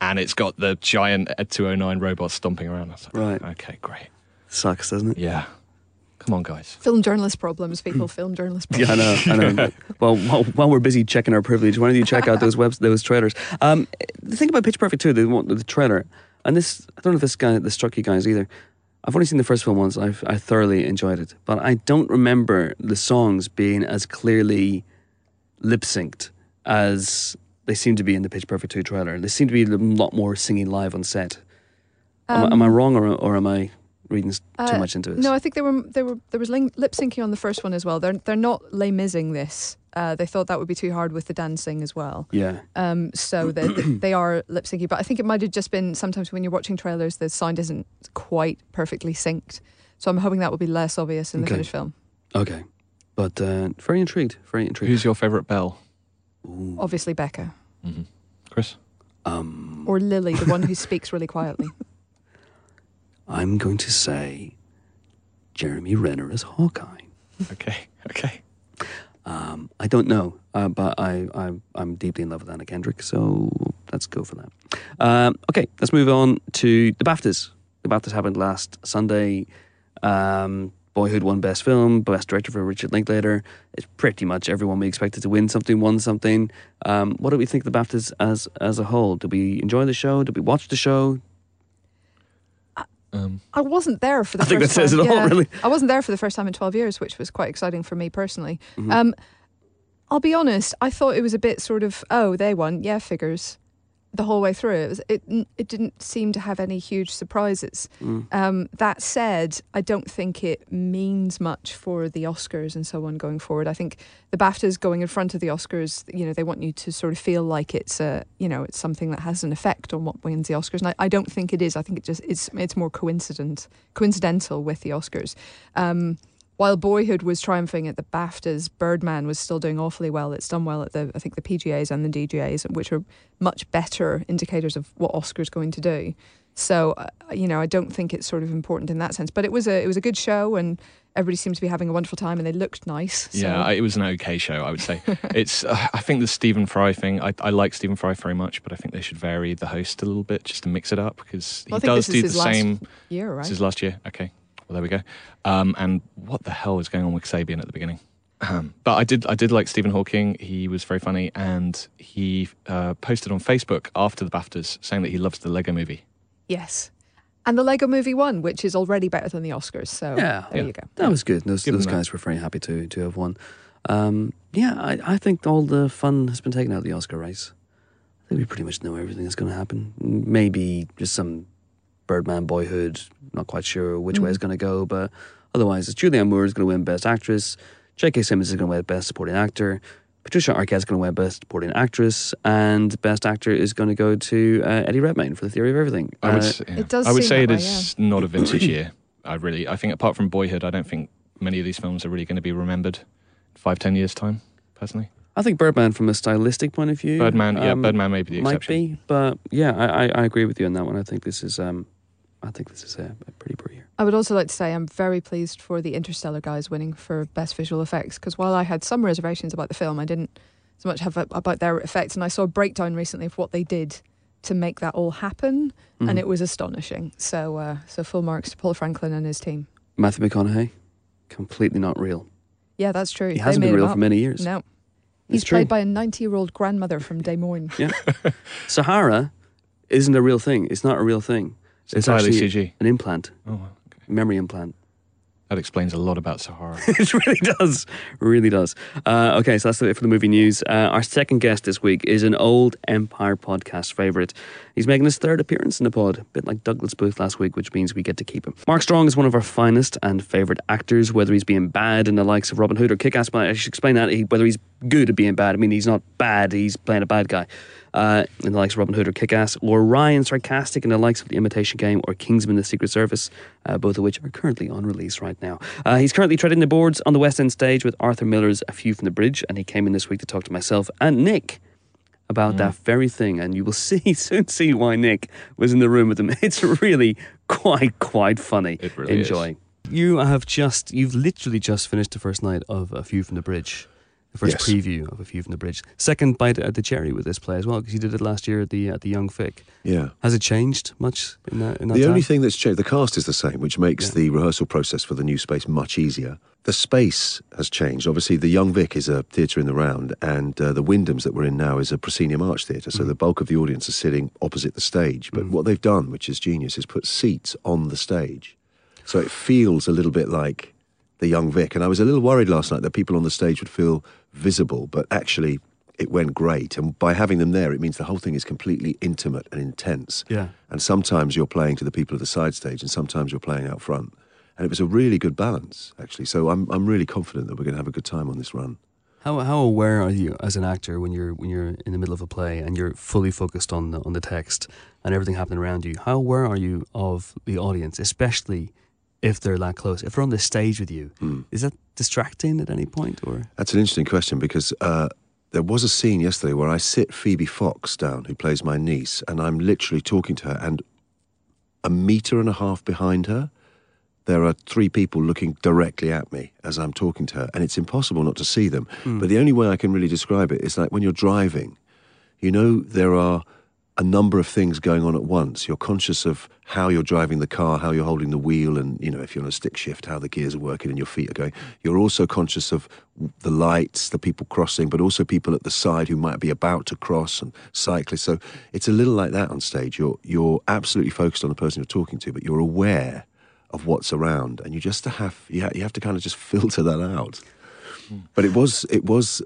And it's got the giant Ed 209 robots stomping around. I was like, Right. Okay, great. Sucks, doesn't it? Yeah. Come on, guys. Film journalist problems, people. <laughs> Film journalist Yeah, problems. I know. I know. <laughs> well, while, while we're busy checking our privilege, why don't you check out those webs, <laughs> those trailers? Um, the thing about Pitch Perfect too, the, one- the trailer, and this, I don't know if this guy, this struck you guys either. I've only seen the first film once. I've, I thoroughly enjoyed it, but I don't remember the songs being as clearly lip synced as they seem to be in the Pitch Perfect two trailer. They seem to be a lot more singing live on set. Am, I- am I wrong, or, or am I reading s- too Uh, much into this? No, I think they were. They were. There was lip syncing on the first one as well. They're they're not Les Mising this. Uh, they thought that would be too hard with the dancing as well. Yeah. Um, so <clears throat> they, they are lip syncing, but I think it might have just been sometimes when you're watching trailers, the sound isn't quite perfectly synced. So I'm hoping that will be less obvious in the Okay. finished film. Okay. But uh, very intrigued. Very intrigued. Who's your favourite Belle? Ooh. Obviously, Becca hmm Chris? Um, or Lily, the one who speaks really quietly. <laughs> I'm going to say Jeremy Renner as Hawkeye. Okay. Okay. Um, I don't know, uh, but I, I, I'm deeply in love with Anna Kendrick, so let's go for that. Um, okay, let's move on to the BAFTAs. The BAFTAs happened last Sunday. Um, Boyhood won Best Film, Best Director for Richard Linklater. It's pretty much everyone we expected to win something won something. Um, what do we think of the BAFTAs as as a whole? Did we enjoy the show? Did we watch the show? Um, I wasn't there for the I think first that says time. it all, yeah. really. I wasn't there for the first time in 12 years, which was quite exciting for me personally. Mm-hmm. Um, I'll be honest, I thought it was a bit sort of, oh, they won, yeah, figures, the whole way through. It, was, it, it didn't seem to have any huge surprises. Mm. Um, that said, I don't think it means much for the Oscars and so on going forward. I think the BAFTAs going in front of the Oscars, you know, they want you to sort of feel like it's a, you know, it's something that has an effect on what wins the Oscars. And I, I don't think it is. I think it just it's it's more coincident, coincidental with the Oscars. Um, while Boyhood was triumphing at the BAFTAs, Birdman was still doing awfully well. It's done well at the I think the PGAs and the DGAs, which are much better indicators of what Oscar's going to do. So uh, you know, I don't think it's sort of important in that sense. But it was a it was a good show, and everybody seemed to be having a wonderful time, and they looked nice. So. Yeah, it was an okay show, I would say. <laughs> it's. Uh, I think the Stephen Fry thing. I, I like Stephen Fry very much, but I think they should vary the host a little bit just to mix it up because he Well, think does this is do the last same. year, right? This is last year. Okay, well there we go. Um, and what the hell was going on with Sabian at the beginning? Um, but I did. I did like Stephen Hawking. He was very funny, and he uh, posted on Facebook after the Baftas saying that he loves the Lego Movie. Yes. And the Lego Movie won, which is already better than the Oscars. So Yeah. there Yeah. you go. That was good. Those, Give those them that. guys were very happy to, to have won. Um, yeah, I, I think all the fun has been taken out of the Oscar race. I think we pretty much know everything that's going to happen. Maybe just some Birdman boyhood, not quite sure which way Mm. it's going to go, but otherwise, it's Julianne Moore is going to win Best Actress, J.K. Simmons is going to win Best Supporting Actor, Patricia Arquette is going to win Best Supporting Actress, and Best Actor is going to go to uh, Eddie Redmayne for The Theory of Everything. I would. Uh, yeah. it does I would say it way, is not a vintage year. I really. I think apart from Boyhood, I don't think many of these films are really going to be remembered in five, ten years time. Personally, I think Birdman, from a stylistic point of view, Birdman. Yeah, um, Birdman may be the might exception. be, but yeah, I, I, I agree with you on that one. I think this is, um, I think this is a, a pretty poor year. I would also like to say I'm very pleased for the Interstellar guys winning for best visual effects because while I had some reservations about the film, I didn't so much have a, about their effects. And I saw a breakdown recently of what they did to make that all happen, Mhm. and it was astonishing. So, uh, so full marks to Paul Franklin and his team. Matthew McConaughey, completely not real. Yeah, that's true. He hasn't been real for many years. No, It's he's true. played by a 90 year old grandmother from Des Moines. Yeah. <laughs> Sahara isn't a real thing. It's not a real thing. It's entirely actually CG. an implant, Oh, okay. memory implant. That explains a lot about Sahara. <laughs> it really does. Really does. Uh, okay, so that's it for the movie news. Uh, our second guest this week is an old Empire podcast favourite. He's making his third appearance in the pod, a bit like Douglas Booth last week, which means we get to keep him. Mark Strong is one of our finest and favourite actors, whether he's being bad in the likes of Robin Hood or Kick Ass, I should explain that. He, whether he's good at being bad, I mean, he's not bad, he's playing a bad guy. Uh, in the likes of Robin Hood or Kick Ass, or Ryan Sarcastic in the likes of The Imitation Game or Kingsman The Secret Service, uh, both of which are currently on release right now. Uh, he's currently treading the boards on the West End stage with Arthur Miller's A View from the Bridge, and he came in this week to talk to myself and Nick about that very thing. And you will <laughs> see soon see why Nick was in the room with him. <laughs> It's really quite, quite funny. It really is. Enjoy. You have just, you've literally just finished the first night of A View from the Bridge. The first Yes. preview of A View from the Bridge. Second bite at the cherry with this play as well, because you did it last year at the at the Young Vic. Yeah. Has it changed much in that? In that The only thing that's changed, the cast is the same, which makes Yeah. the rehearsal process for the new space much easier. The space has changed. Obviously, the Young Vic is a theatre in the round, and uh, the Wyndhams that we're in now is a proscenium arch theatre. So the bulk of the audience is sitting opposite the stage. But what they've done, which is genius, is put seats on the stage. So it feels a little bit like the Young Vic. And I was a little worried last night that people on the stage would feel visible, but actually it went great. And by having them there, it means the whole thing is completely intimate and intense. Yeah. And sometimes you're playing to the people at the side stage, and sometimes you're playing out front. And it was a really good balance, actually. So I'm, I'm really confident that we're going to have a good time on this run. How how aware are you as an actor when you're when you're in the middle of a play and you're fully focused on the on the text and everything happening around you? How aware are you of the audience, especially if they're that close? If they're on the stage with you, is that distracting at any point or? That's an interesting question because uh, there was a scene yesterday where I sit Phoebe Fox down, who plays my niece, and I'm literally talking to her, and a meter and a half behind her, there are three people looking directly at me as I'm talking to her, and it's impossible not to see them. But the only way I can really describe it is like when you're driving, you know, there are a number of things going on at once. You're conscious of how you're driving the car, how you're holding the wheel, and you know if you're on a stick shift, how the gears are working and your feet are going. You're also conscious of the lights, the people crossing, but also people at the side who might be about to cross and cyclists. So it's a little like that on stage. You're you're absolutely focused on the person you're talking to, but you're aware of what's around, and you just have you, ha- you have to kind of just <laughs> filter that out. Hmm. But it was it was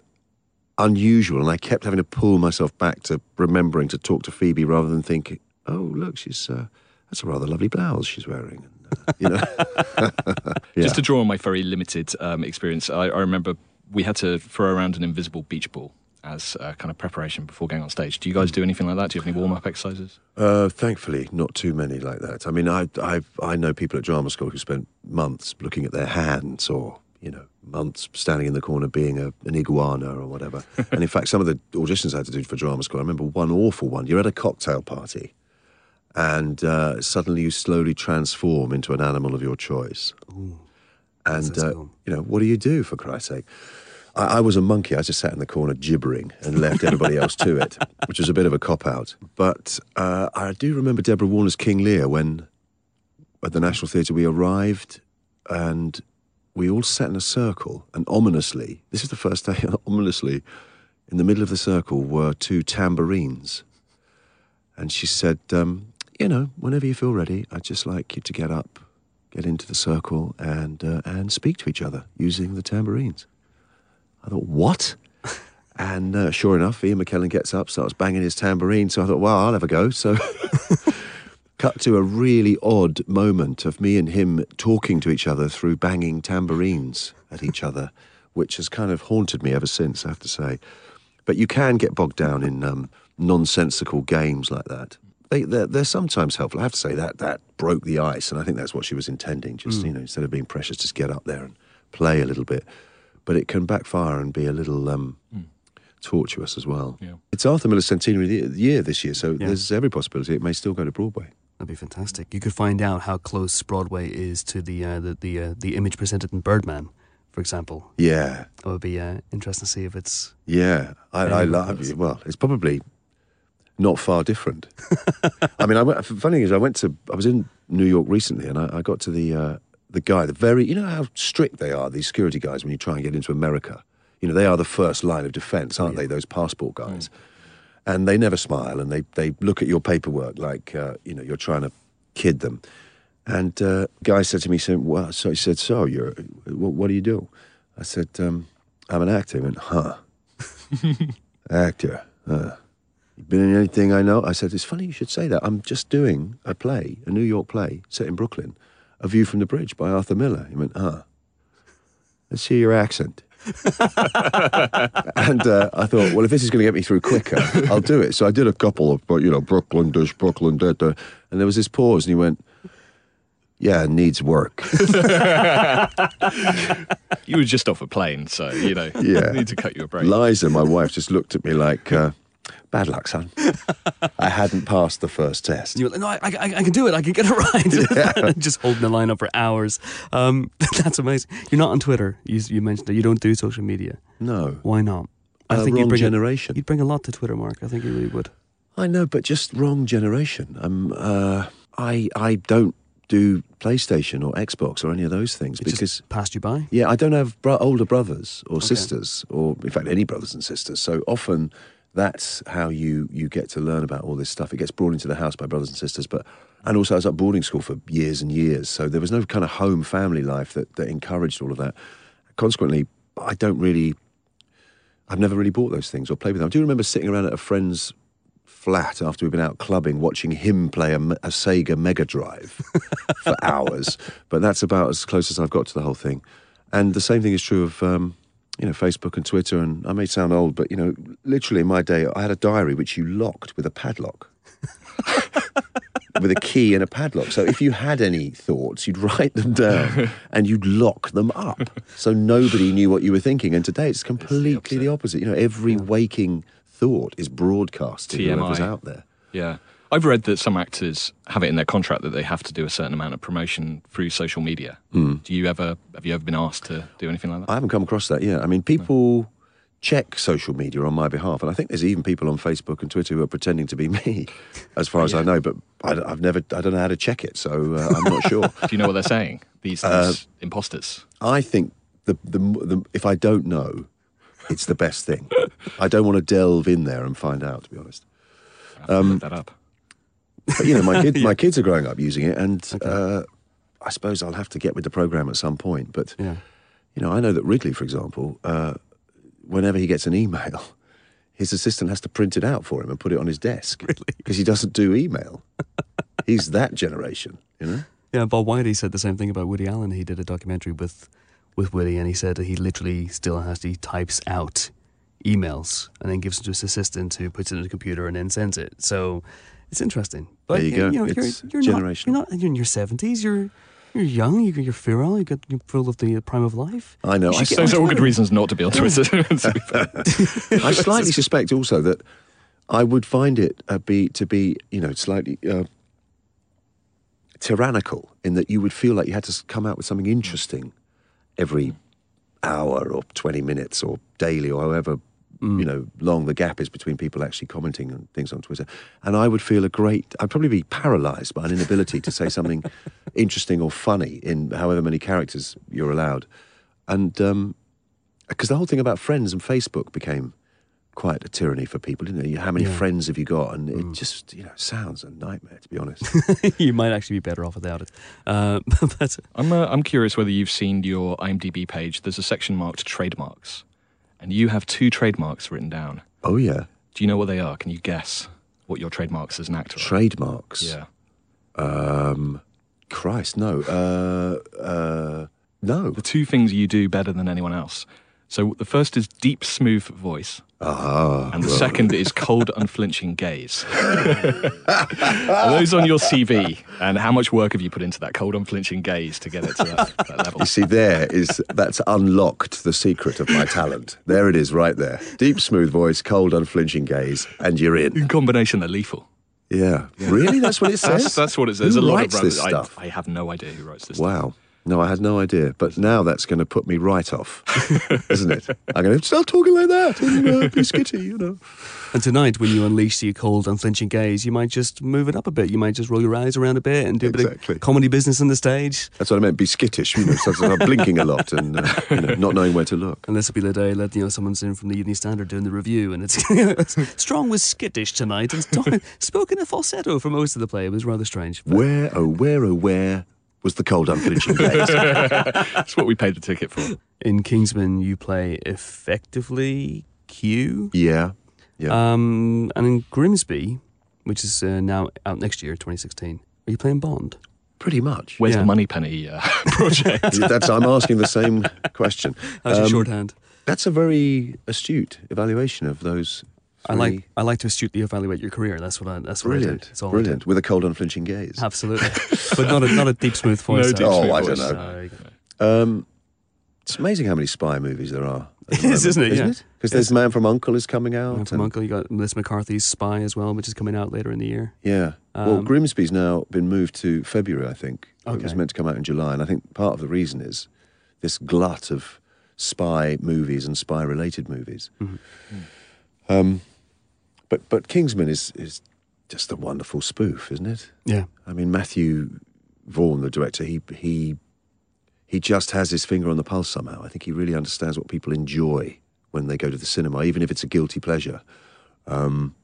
unusual, and I kept having to pull myself back to remembering to talk to Phoebe rather than think, "Oh, look, she's uh, that's a rather lovely blouse she's wearing." And, uh, you know, <laughs> Yeah. Just to draw on my very limited um, experience, I, I remember we had to throw around an invisible beach ball as a kind of preparation before going on stage. Do you guys do anything like that? Do you have any warm up exercises? Uh, thankfully, not too many like that. I mean, I, I, I know people at drama school who spent months looking at their hands or, you know, months standing in the corner being a, an iguana or whatever. <laughs> and in fact, some of the auditions I had to do for drama school, I remember one awful one. You're at a cocktail party and uh, suddenly you slowly transform into an animal of your choice. and, uh, cool. you know, what do you do, for Christ's sake? I, I was a monkey. I just sat in the corner gibbering and left everybody <laughs> else to it, which was a bit of a cop out. But uh, I do remember Deborah Warner's King Lear when at the National Theatre we arrived and we all sat in a circle. And ominously, this is the first day, <laughs> ominously, in the middle of the circle were two tambourines. And she said, um, You know, whenever you feel ready, I'd just like you to get up, get into the circle, and, uh, and speak to each other using the tambourines. I thought, what? <laughs> And uh, sure enough, Ian McKellen gets up, starts banging his tambourine. So I thought, well, I'll have a go. So <laughs> cut to a really odd moment of me and him talking to each other through banging tambourines at each other, which has kind of haunted me ever since, I have to say. But you can get bogged down in um, nonsensical games like that. They, they're, they're sometimes helpful. I have to say that that broke the ice, and I think that's what she was intending. Just you know, instead of being precious, just get up there and play a little bit. But it can backfire and be a little um, tortuous as well. Yeah. It's Arthur Miller's centenary year this year, so there's every possibility it may still go to Broadway. That'd be fantastic. You could find out how close Broadway is to the uh, the the, uh, the image presented in Birdman, for example. Yeah, That would be uh, interesting to see if it's. yeah. I, I love it. Well, it's probably not far different. <laughs> I mean, I went, funny is, I went to, I was in New York recently, and I, I got to the uh, the guy, the very, you know how strict they are, these security guys, when you try and get into America. You know, they are the first line of defence, aren't they? Those passport guys, and they never smile, and they they look at your paperwork like uh, you know you're trying to kid them. And uh, guy said to me, "saying, well, so he said, so you're, what, what do you do?" I said, um, "I'm an actor." He went, "Huh." <laughs> actor. Uh, you been in anything I know? I said, it's funny you should say that. I'm just doing a play, a New York play set in Brooklyn, A View from the Bridge by Arthur Miller. He went, huh. Let's hear your accent. <laughs> and uh, I thought, well, if this is going to get me through quicker, I'll do it. So I did a couple of, but you know, Brooklyn dish, Brooklyn da, da. And there was this pause, and he went, yeah, needs work. <laughs> You were just off a plane, so you know. Yeah. need to cut you a break. Liza, my wife, just looked at me like, uh, bad luck, son. I hadn't passed the first test. You were like, no, I, I, I can do it. I can get it right. <laughs> <laughs> Just holding the line up for hours. Um, <laughs> that's amazing. You're not on Twitter. You, you mentioned that you don't do social media. No. Why not? I Uh, you'd wrong bring generation. A, you'd bring a lot to Twitter, Mark. I think you really would. I know, but just wrong generation. Um, uh, I I don't do PlayStation or Xbox or any of those things It because just passed you by. yeah, I don't have bro- older brothers or sisters, or in fact any brothers and sisters. So often that's how you you get to learn about all this stuff. It gets brought into the house by brothers and sisters, but and also I was at boarding school for years and years, so there was no kind of home family life that that encouraged all of that. Consequently, I don't really. I've never really bought those things or played with them. I do remember sitting around at a friend's flat after we'd been out clubbing, watching him play a, a Sega Mega Drive for <laughs> hours. But that's about as close as I've got to the whole thing. And the same thing is true of um, you know Facebook and Twitter. And I may sound old, but you know, literally in my day, I had a diary which you locked with a padlock. with a key and a padlock. So if you had any thoughts, you'd write them down <laughs> and you'd lock them up. So nobody knew what you were thinking. And today it's completely the opposite. You know, every waking thought is broadcast to whoever's out there. Yeah. I've read that some actors have it in their contract that they have to do a certain amount of promotion through social media. Hmm. Do you ever have you ever been asked to do anything like that? I haven't come across that yet. I mean, people check social media on my behalf, and I think there's even people on Facebook and Twitter who are pretending to be <laughs> me, as far as I know. But I, have never, I don't know how to check it, so uh, I'm not <laughs> sure. do you know what they're saying? These, uh, these imposters. I think the, the the if I don't know, it's the best thing. I don't want to delve in there and find out. To be honest, have um, that up. But you know, my kid, <laughs> my kids are growing up using it, and uh, I suppose I'll have to get with the program at some point. But Yeah. you know, I know that Ridley, for example, uh, whenever he gets an email, <laughs> his assistant has to print it out for him and put it on his desk. <laughs> Really? Because he doesn't do email. He's that generation, you know? Yeah, Bob Weide said the same thing about Woody Allen. He did a documentary with with Woody, and he said that he literally still has he types out emails and then gives it to his assistant who puts it in the computer and then sends it. So it's interesting. But There you go. know, It's you're, you're generational. Not, you're not. You're in your seventies. You're you're young. You're, you're virile. You're, you're full of the prime of life. I know. You I, should Those are all good reasons not to be on Twitter. to <laughs> <laughs> be fair. I slightly suspect also that I would find it uh, be to be, you know, slightly uh, tyrannical in that you would feel like you had to come out with something interesting every hour or 20 minutes or daily or however you know long the gap is between people actually commenting on things on Twitter and I would feel a great I'd probably be paralyzed by an inability to say something <laughs> interesting or funny in however many characters you're allowed and um because the whole thing about friends and Facebook became quite a tyranny for people, didn't it? How many Yeah. friends have you got? And it just, you know, sounds a nightmare, to be honest. <laughs> you might actually be better off without it. Uh, <laughs> but I'm, uh, I'm curious whether you've seen your IMDb page. There's a section marked trademarks, and you have two trademarks written down. oh, yeah. Do you know what they are? Can you guess what your trademarks as an actor are? Trademarks. Yeah. Um, Christ, no. Uh, uh, no. The two things you do better than anyone else. So the first is deep, smooth voice, Ah. and the second is cold, <laughs> unflinching gaze. are those on your CV? And how much work have you put into that cold, unflinching gaze to get it to that, that level? You see, there is that's unlocked the secret of my talent. There it is, right there. Deep, smooth voice, cold, unflinching gaze, and you're in. In combination, they're lethal. Yeah, really? That's what it <laughs> says. That's, that's what it says. Who There's a lot of this stuff? I have no idea who writes this. stuff. No, I had no idea. But now that's going to put me right off, isn't it? I'm going to start talking like that and uh, be skitty, you know. And tonight, when you unleash your cold, unflinching gaze, you might just move it up a bit. You might just roll your eyes around a bit and do a bit of comedy business on the stage. That's what I meant. Be skittish, you know, so I'm blinking a lot and uh, you know, not knowing where to look. And this will be the day that you know someone's in from the Evening Standard doing the review, and it's <laughs> Strong was skittish tonight and st- spoke in a falsetto for most of the play. It was rather strange. But Where, oh, where, oh, where was the cold, unflinching gaze? That's <laughs> what we paid the ticket for. in Kingsman, you play effectively Q. yeah, yeah. Um, and in Grimsby, which is uh, now out next year, 2016, are you playing Bond? Pretty much. Where's Yeah. the Moneypenny uh, <laughs> project? <laughs> That's. I'm asking the same question. How's your Um, shorthand? That's a very astute evaluation of those. I like I like to astutely evaluate your career. That's what I that's what I Brilliant, did. It's all I brilliant. did. With a cold, unflinching gaze. Absolutely, <laughs> but not a not a deep smooth voice. No though. deep Oh, smooth I don't know. Uh, there you go. Um, it's amazing how many spy movies there are. at <laughs> It the is, moment, isn't it? Yeah. Because there's Man from Uncle is coming out. Man from and- Uncle, you got Melissa McCarthy's Spy as well, which is coming out later in the year. Yeah. well, Um, Grimsby's now been moved to February, I think. Okay. It was meant to come out in July, and I think part of the reason is this glut of spy movies and spy-related movies. Mm-hmm. Um, but but Kingsman is is just a wonderful spoof, isn't it? Yeah, I mean, Matthew Vaughn, the director, he he he just has his finger on the pulse somehow. I think he really understands what people enjoy when they go to the cinema, even if it's a guilty pleasure. Um,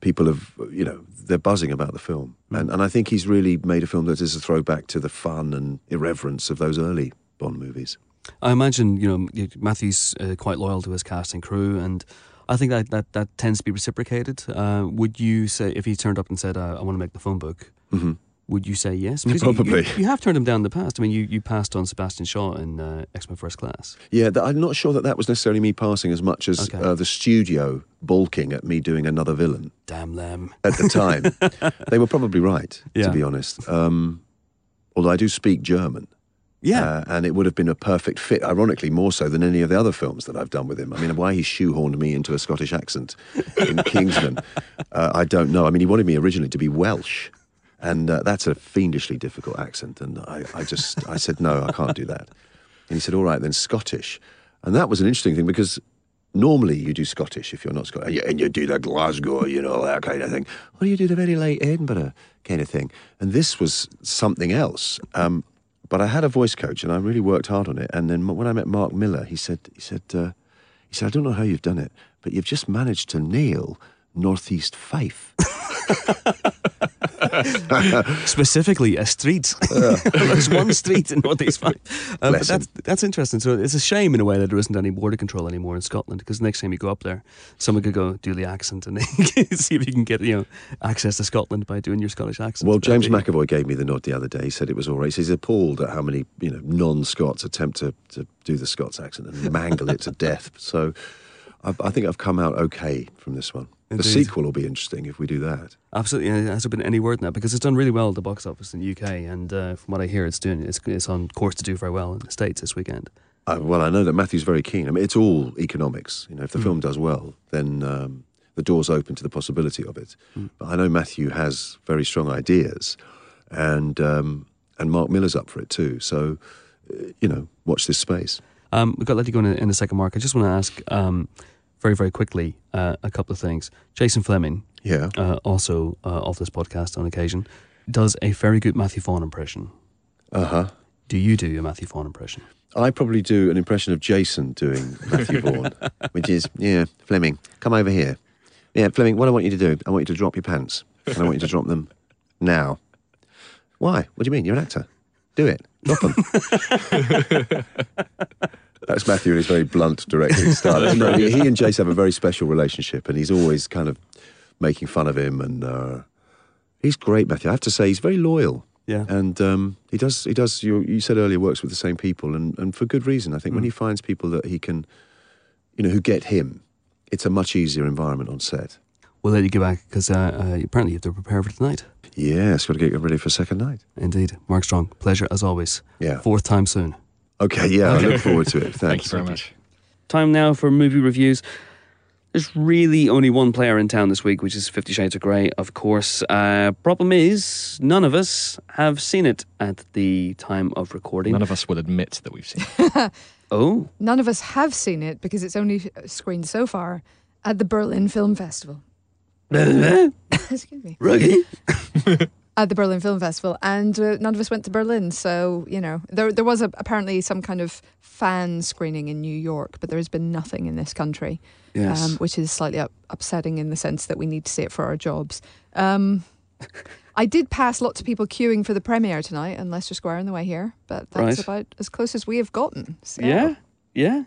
people have, you know, they're buzzing about the film, and and I think he's really made a film that is a throwback to the fun and irreverence of those early Bond movies. I imagine you know Matthew's uh, quite loyal to his cast and crew, and I think that that, that tends to be reciprocated. Uh, would you say if he turned up and said, uh, "I want to make the phone book," hmm would you say yes? Because you- Probably. You, you have turned him down in the past. I mean, you, you passed on Sebastian Shaw in uh, X Men First Class. Yeah, th- I'm not sure that that was necessarily me passing as much as Okay. uh, the studio balking at me doing another villain. Damn them. at the time. <laughs> they were probably right, Yeah. to be honest. Um, although I do speak German. Yeah. Uh, and it would have been a perfect fit, ironically, more so than any of the other films that I've done with him. I mean, why he shoehorned me into a Scottish accent in <laughs> Kingsman, uh, I don't know. I mean, he wanted me originally to be Welsh. And uh, that's a fiendishly difficult accent. And I, I just, I said, no, I can't do that. And he said, all right, then Scottish. And that was an interesting thing because normally you do Scottish if you're not Scottish. And you do the Glasgow, you know, that kind of thing. Or you do the very late Edinburgh kind of thing. And this was something else. Um, but I had a voice coach and I really worked hard on it. And then when I met Mark Millar, he said, he said, uh, he said, I don't know how you've done it, but you've just managed to nail Northeast Fife. <laughs> Specifically, a street. <laughs> There's one street in Northeast Fife. <laughs> Uh, but that's that's interesting. So it's a shame in a way that there isn't any border control anymore in Scotland because next time you go up there, someone could go do the accent and <laughs> see if you can get you know access to Scotland by doing your Scottish accent. Well, James be- McAvoy gave me the nod the other day. He said it was all right. He's appalled at how many you know non-Scots attempt to, to do the Scots accent and mangle it to death. So I, I think I've come out okay from this one. Indeed. The sequel will be interesting if we do that. Absolutely, and has there been any word in that? Because it's done really well at the box office in the UK, and uh, from what I hear, it's doing it's, it's on course to do very well in the states this weekend. Uh, well, I know that Matthew's very keen. I mean, it's all economics. You know, if the film does well, then um, the door's open to the possibility of it. Hmm. But I know Matthew has very strong ideas, and um, and Mark Millar's up for it too. So, uh, you know, watch this space. Um, we've got to let you go in a, in a second, Mark. I just want to ask um, very very quickly uh, a couple of things. Jason Flemyng, Yeah. uh, also uh, of this podcast on occasion, does a very good Matthew Vaughn impression. Uh huh. Do you do a Matthew Vaughn impression? I probably do an impression of Jason doing Matthew <laughs> Vaughn, which is, yeah, Flemyng, come over here. Yeah, Flemyng, what I want you to do, I want you to drop your pants, and I want you to drop them now. Why? What do you mean? You're an actor. Do it. Drop them. <laughs> That's Matthew in his very blunt directing <laughs> <laughs> style. No, he he and Jace have a very special relationship, and he's always kind of making fun of him, and uh, he's great, Matthew. I have to say, he's very loyal. Yeah. And um, he does, he does. You, you said earlier, works with the same people, and, and for good reason. I think when he finds people that he can, you know, who get him, it's a much easier environment on set. We'll let you get back because uh, uh, apparently you have to prepare for tonight. Yeah, it's got to get ready for second night. Indeed, Mark Strong, pleasure as always. Yeah. Fourth time soon. Okay, yeah, I look forward to it. <laughs> Thanks. Thank you very much. Time now for movie reviews. There's really only one player in town this week, which is Fifty Shades of Grey, of course. Uh, problem is, none of us have seen it at the time of recording. None of us will admit that we've seen it. <laughs> oh, None of us have seen it because it's only screened so far at the Berlin Film Festival. <laughs> Excuse me. Ruggy. At the Berlin Film Festival, and uh, none of us went to Berlin. So you know, there there was a, apparently some kind of fan screening in New York, but there has been nothing in this country, Yes. um, which is slightly up, upsetting in the sense that we need to see it for our jobs. Um, I did pass lots of people queuing for the premiere tonight in Leicester Square on the way here, but that's Right. about as close as we have gotten. So. yeah, yeah.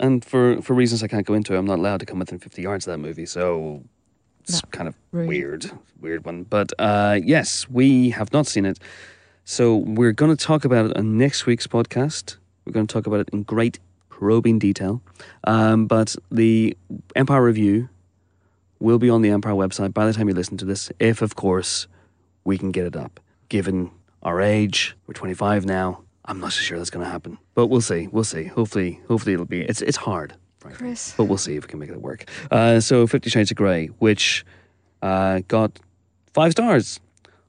And for for reasons I can't go into, I'm not allowed to come within 50 yards of that movie, so it's No, kind of rude. weird, weird one. But uh, yes, we have not seen it, so we're going to talk about it on next week's podcast. We're going to talk about it in great probing detail. Um, but the Empire review will be on the Empire website by the time you listen to this, if of course we can get it up. Given our age, we're 25 now. I'm not so sure that's going to happen, but we'll see. We'll see. Hopefully, hopefully it'll be. It's it's hard, frankly. Chris. but we'll see if we can make it work. Uh, so, Fifty Shades of Grey, which uh, got five stars,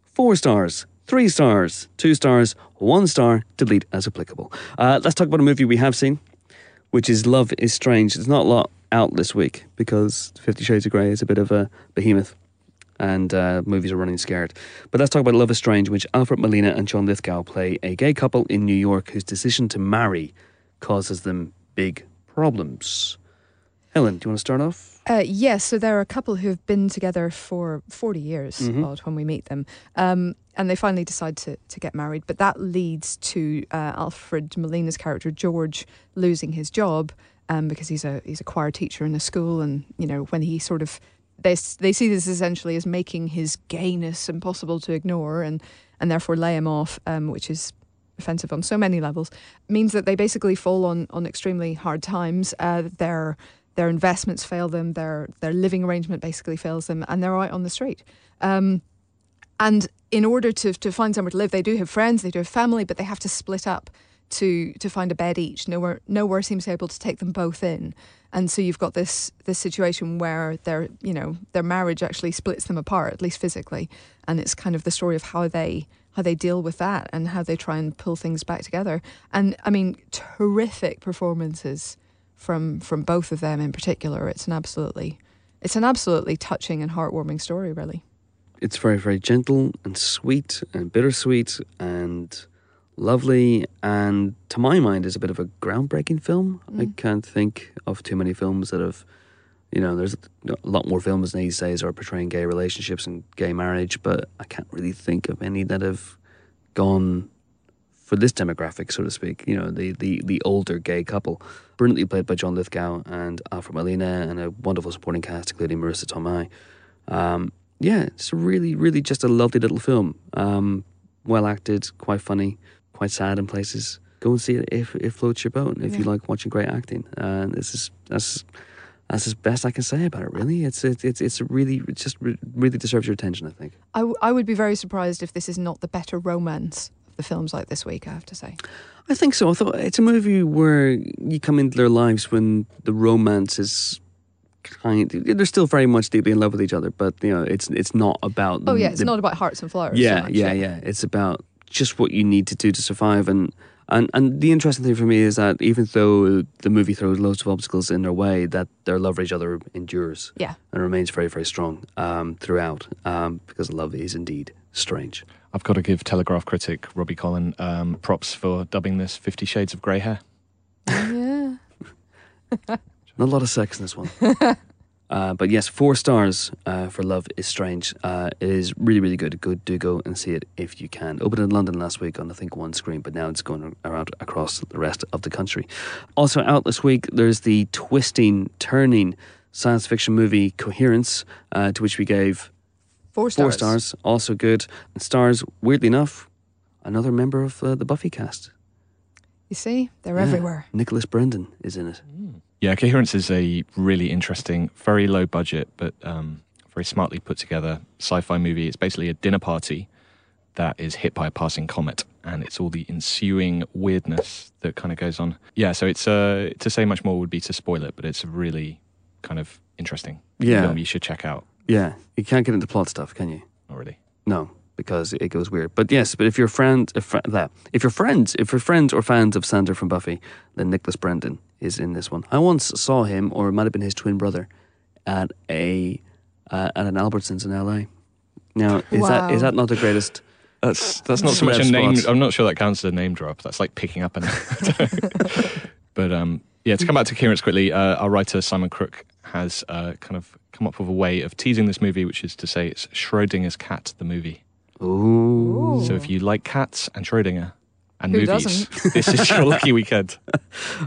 four stars, three stars, two stars, one star. Delete as applicable. Uh, let's talk about a movie we have seen, which is Love Is Strange. There's not a lot out this week because Fifty Shades of Grey is a bit of a behemoth and uh, movies are running scared. But let's talk about Love is Strange, in which Alfred Molina and John Lithgow play a gay couple in New York whose decision to marry causes them big problems. Helen, do you want to start off? Uh, yes, so there are a couple who have been together for 40 years Mhm. odd when we meet them. Um, and they finally decide to, to get married. But that leads to uh, Alfred Molina's character, George, losing his job um, because he's a, he's a choir teacher in a school. And, you know, when he sort of, they, they see this essentially as making his gayness impossible to ignore and, and therefore lay him off, um, which is offensive on so many levels, means that they basically fall on, on extremely hard times. Uh, their their investments fail them, their their living arrangement basically fails them, and they're out on the street. Um, and in order to to find somewhere to live, they do have friends, they do have family, but they have to split up to to find a bed each. Nowhere nowhere seems able to take them both in, and so you've got this this situation where their you know their marriage actually splits them apart, at least physically, and it's kind of the story of how they how they deal with that and how they try and pull things back together. And I mean, terrific performances from from both of them in particular. It's an absolutely it's an absolutely touching and heartwarming story, really. It's very, very gentle and sweet and bittersweet and lovely. And to my mind, is a bit of a groundbreaking film. I Mm. can't think of too many films that have, you know, there's a lot more films these days are portraying gay relationships and gay marriage, but I can't really think of any that have gone for this demographic, so to speak. You know, the the the older gay couple, brilliantly played by John Lithgow and Alfred Molina, and a wonderful supporting cast, including Marisa Tomei. Um, yeah, it's really, really just a lovely little film. Um, well acted, quite funny, quite sad in places. Go and see it if it floats your boat. If you like watching great acting, and this is that's that's as best I can say about it. Really, it's it's it's, it's really it just re- really deserves your attention. I think. I, w- I would be very surprised if this is not the better romance of the films like this week. I have to say. I think so. I thought it's a movie where you come into their lives when the romance is kind. They're still very much deeply in love with each other, but you know, it's it's not about. Oh yeah, it's the- not about hearts and flowers. so Yeah, much, yeah, yeah. It's about just what you need to do to survive, and and and the interesting thing for me is that even though the movie throws loads of obstacles in their way, that their love for each other endures Yeah. and remains very, very strong um, throughout, um, because love is indeed strange. I've got to give Telegraph critic Robbie Collin um, props for dubbing this Fifty Shades of Grey hair. Yeah. <laughs> Not a lot of sex in this one. <laughs> Uh, but yes, four stars uh, for Love is Strange. Uh, it is really, really good. Good, do go and see it if you can. Opened in London last week on, I think, one screen, but now it's going around across the rest of the country. Also out this week, there's the twisting, turning science fiction movie Coherence, uh, to which we gave Four stars. four stars. Also good. And stars, weirdly enough, another member of uh, the Buffy cast. You see, they're Yeah. everywhere. Nicholas Brendon is in it. Yeah, Coherence is a really interesting, very low budget, but um, very smartly put together sci-fi movie. It's basically a dinner party that is hit by a passing comet, and it's all the ensuing weirdness that kind of goes on. Yeah, so it's uh, to say much more would be to spoil it, but it's really kind of interesting Yeah. film you should check out. Yeah, you can't get into plot stuff, can you? Not really. No, because it goes weird. But yes, but if you're friends, if fr- that, if you're friends, if you're friends or fans of Xander from Buffy, then Nicholas Brendon is in this one. I once saw him, or it might have been his twin brother, at a uh, at an Albertsons in LA. Now, is that is that not the greatest? That's that's not so much a name. spots. I'm not sure that counts as a name drop. That's like picking up a name. <laughs> but um, yeah, to come back to Coherence quickly, uh, our writer Simon Crook has uh, kind of come up with a way of teasing this movie, which is to say it's Schrodinger's cat, the movie. Ooh. So if you like cats and Schrodinger and Who movies, <laughs> this is your lucky weekend. <laughs>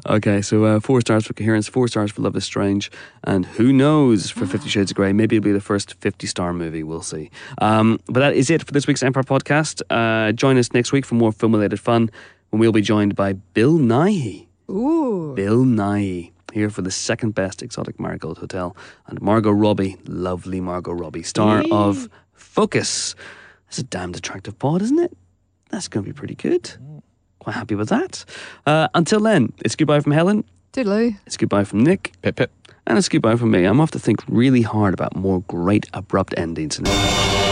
Okay, so uh, four stars for coherence, four stars for Love is Strange, and who knows for Fifty Shades of Grey? Maybe it'll be the first 50 star movie, we'll see. Um, but that is it for this week's Empire podcast. Uh, join us next week for more film related fun when we'll be joined by Bill Nighy. Ooh. Bill Nighy. Here for the second best exotic marigold hotel, and Margot Robbie, lovely Margot Robbie, star of Focus. That's a damned attractive pod, isn't it? That's going to be pretty good. Quite happy with that. Uh, until then, it's goodbye from Helen. Toodaloo. It's goodbye from Nick. Pip pip. And it's goodbye from me. I'm off to think really hard about more great abrupt endings. now.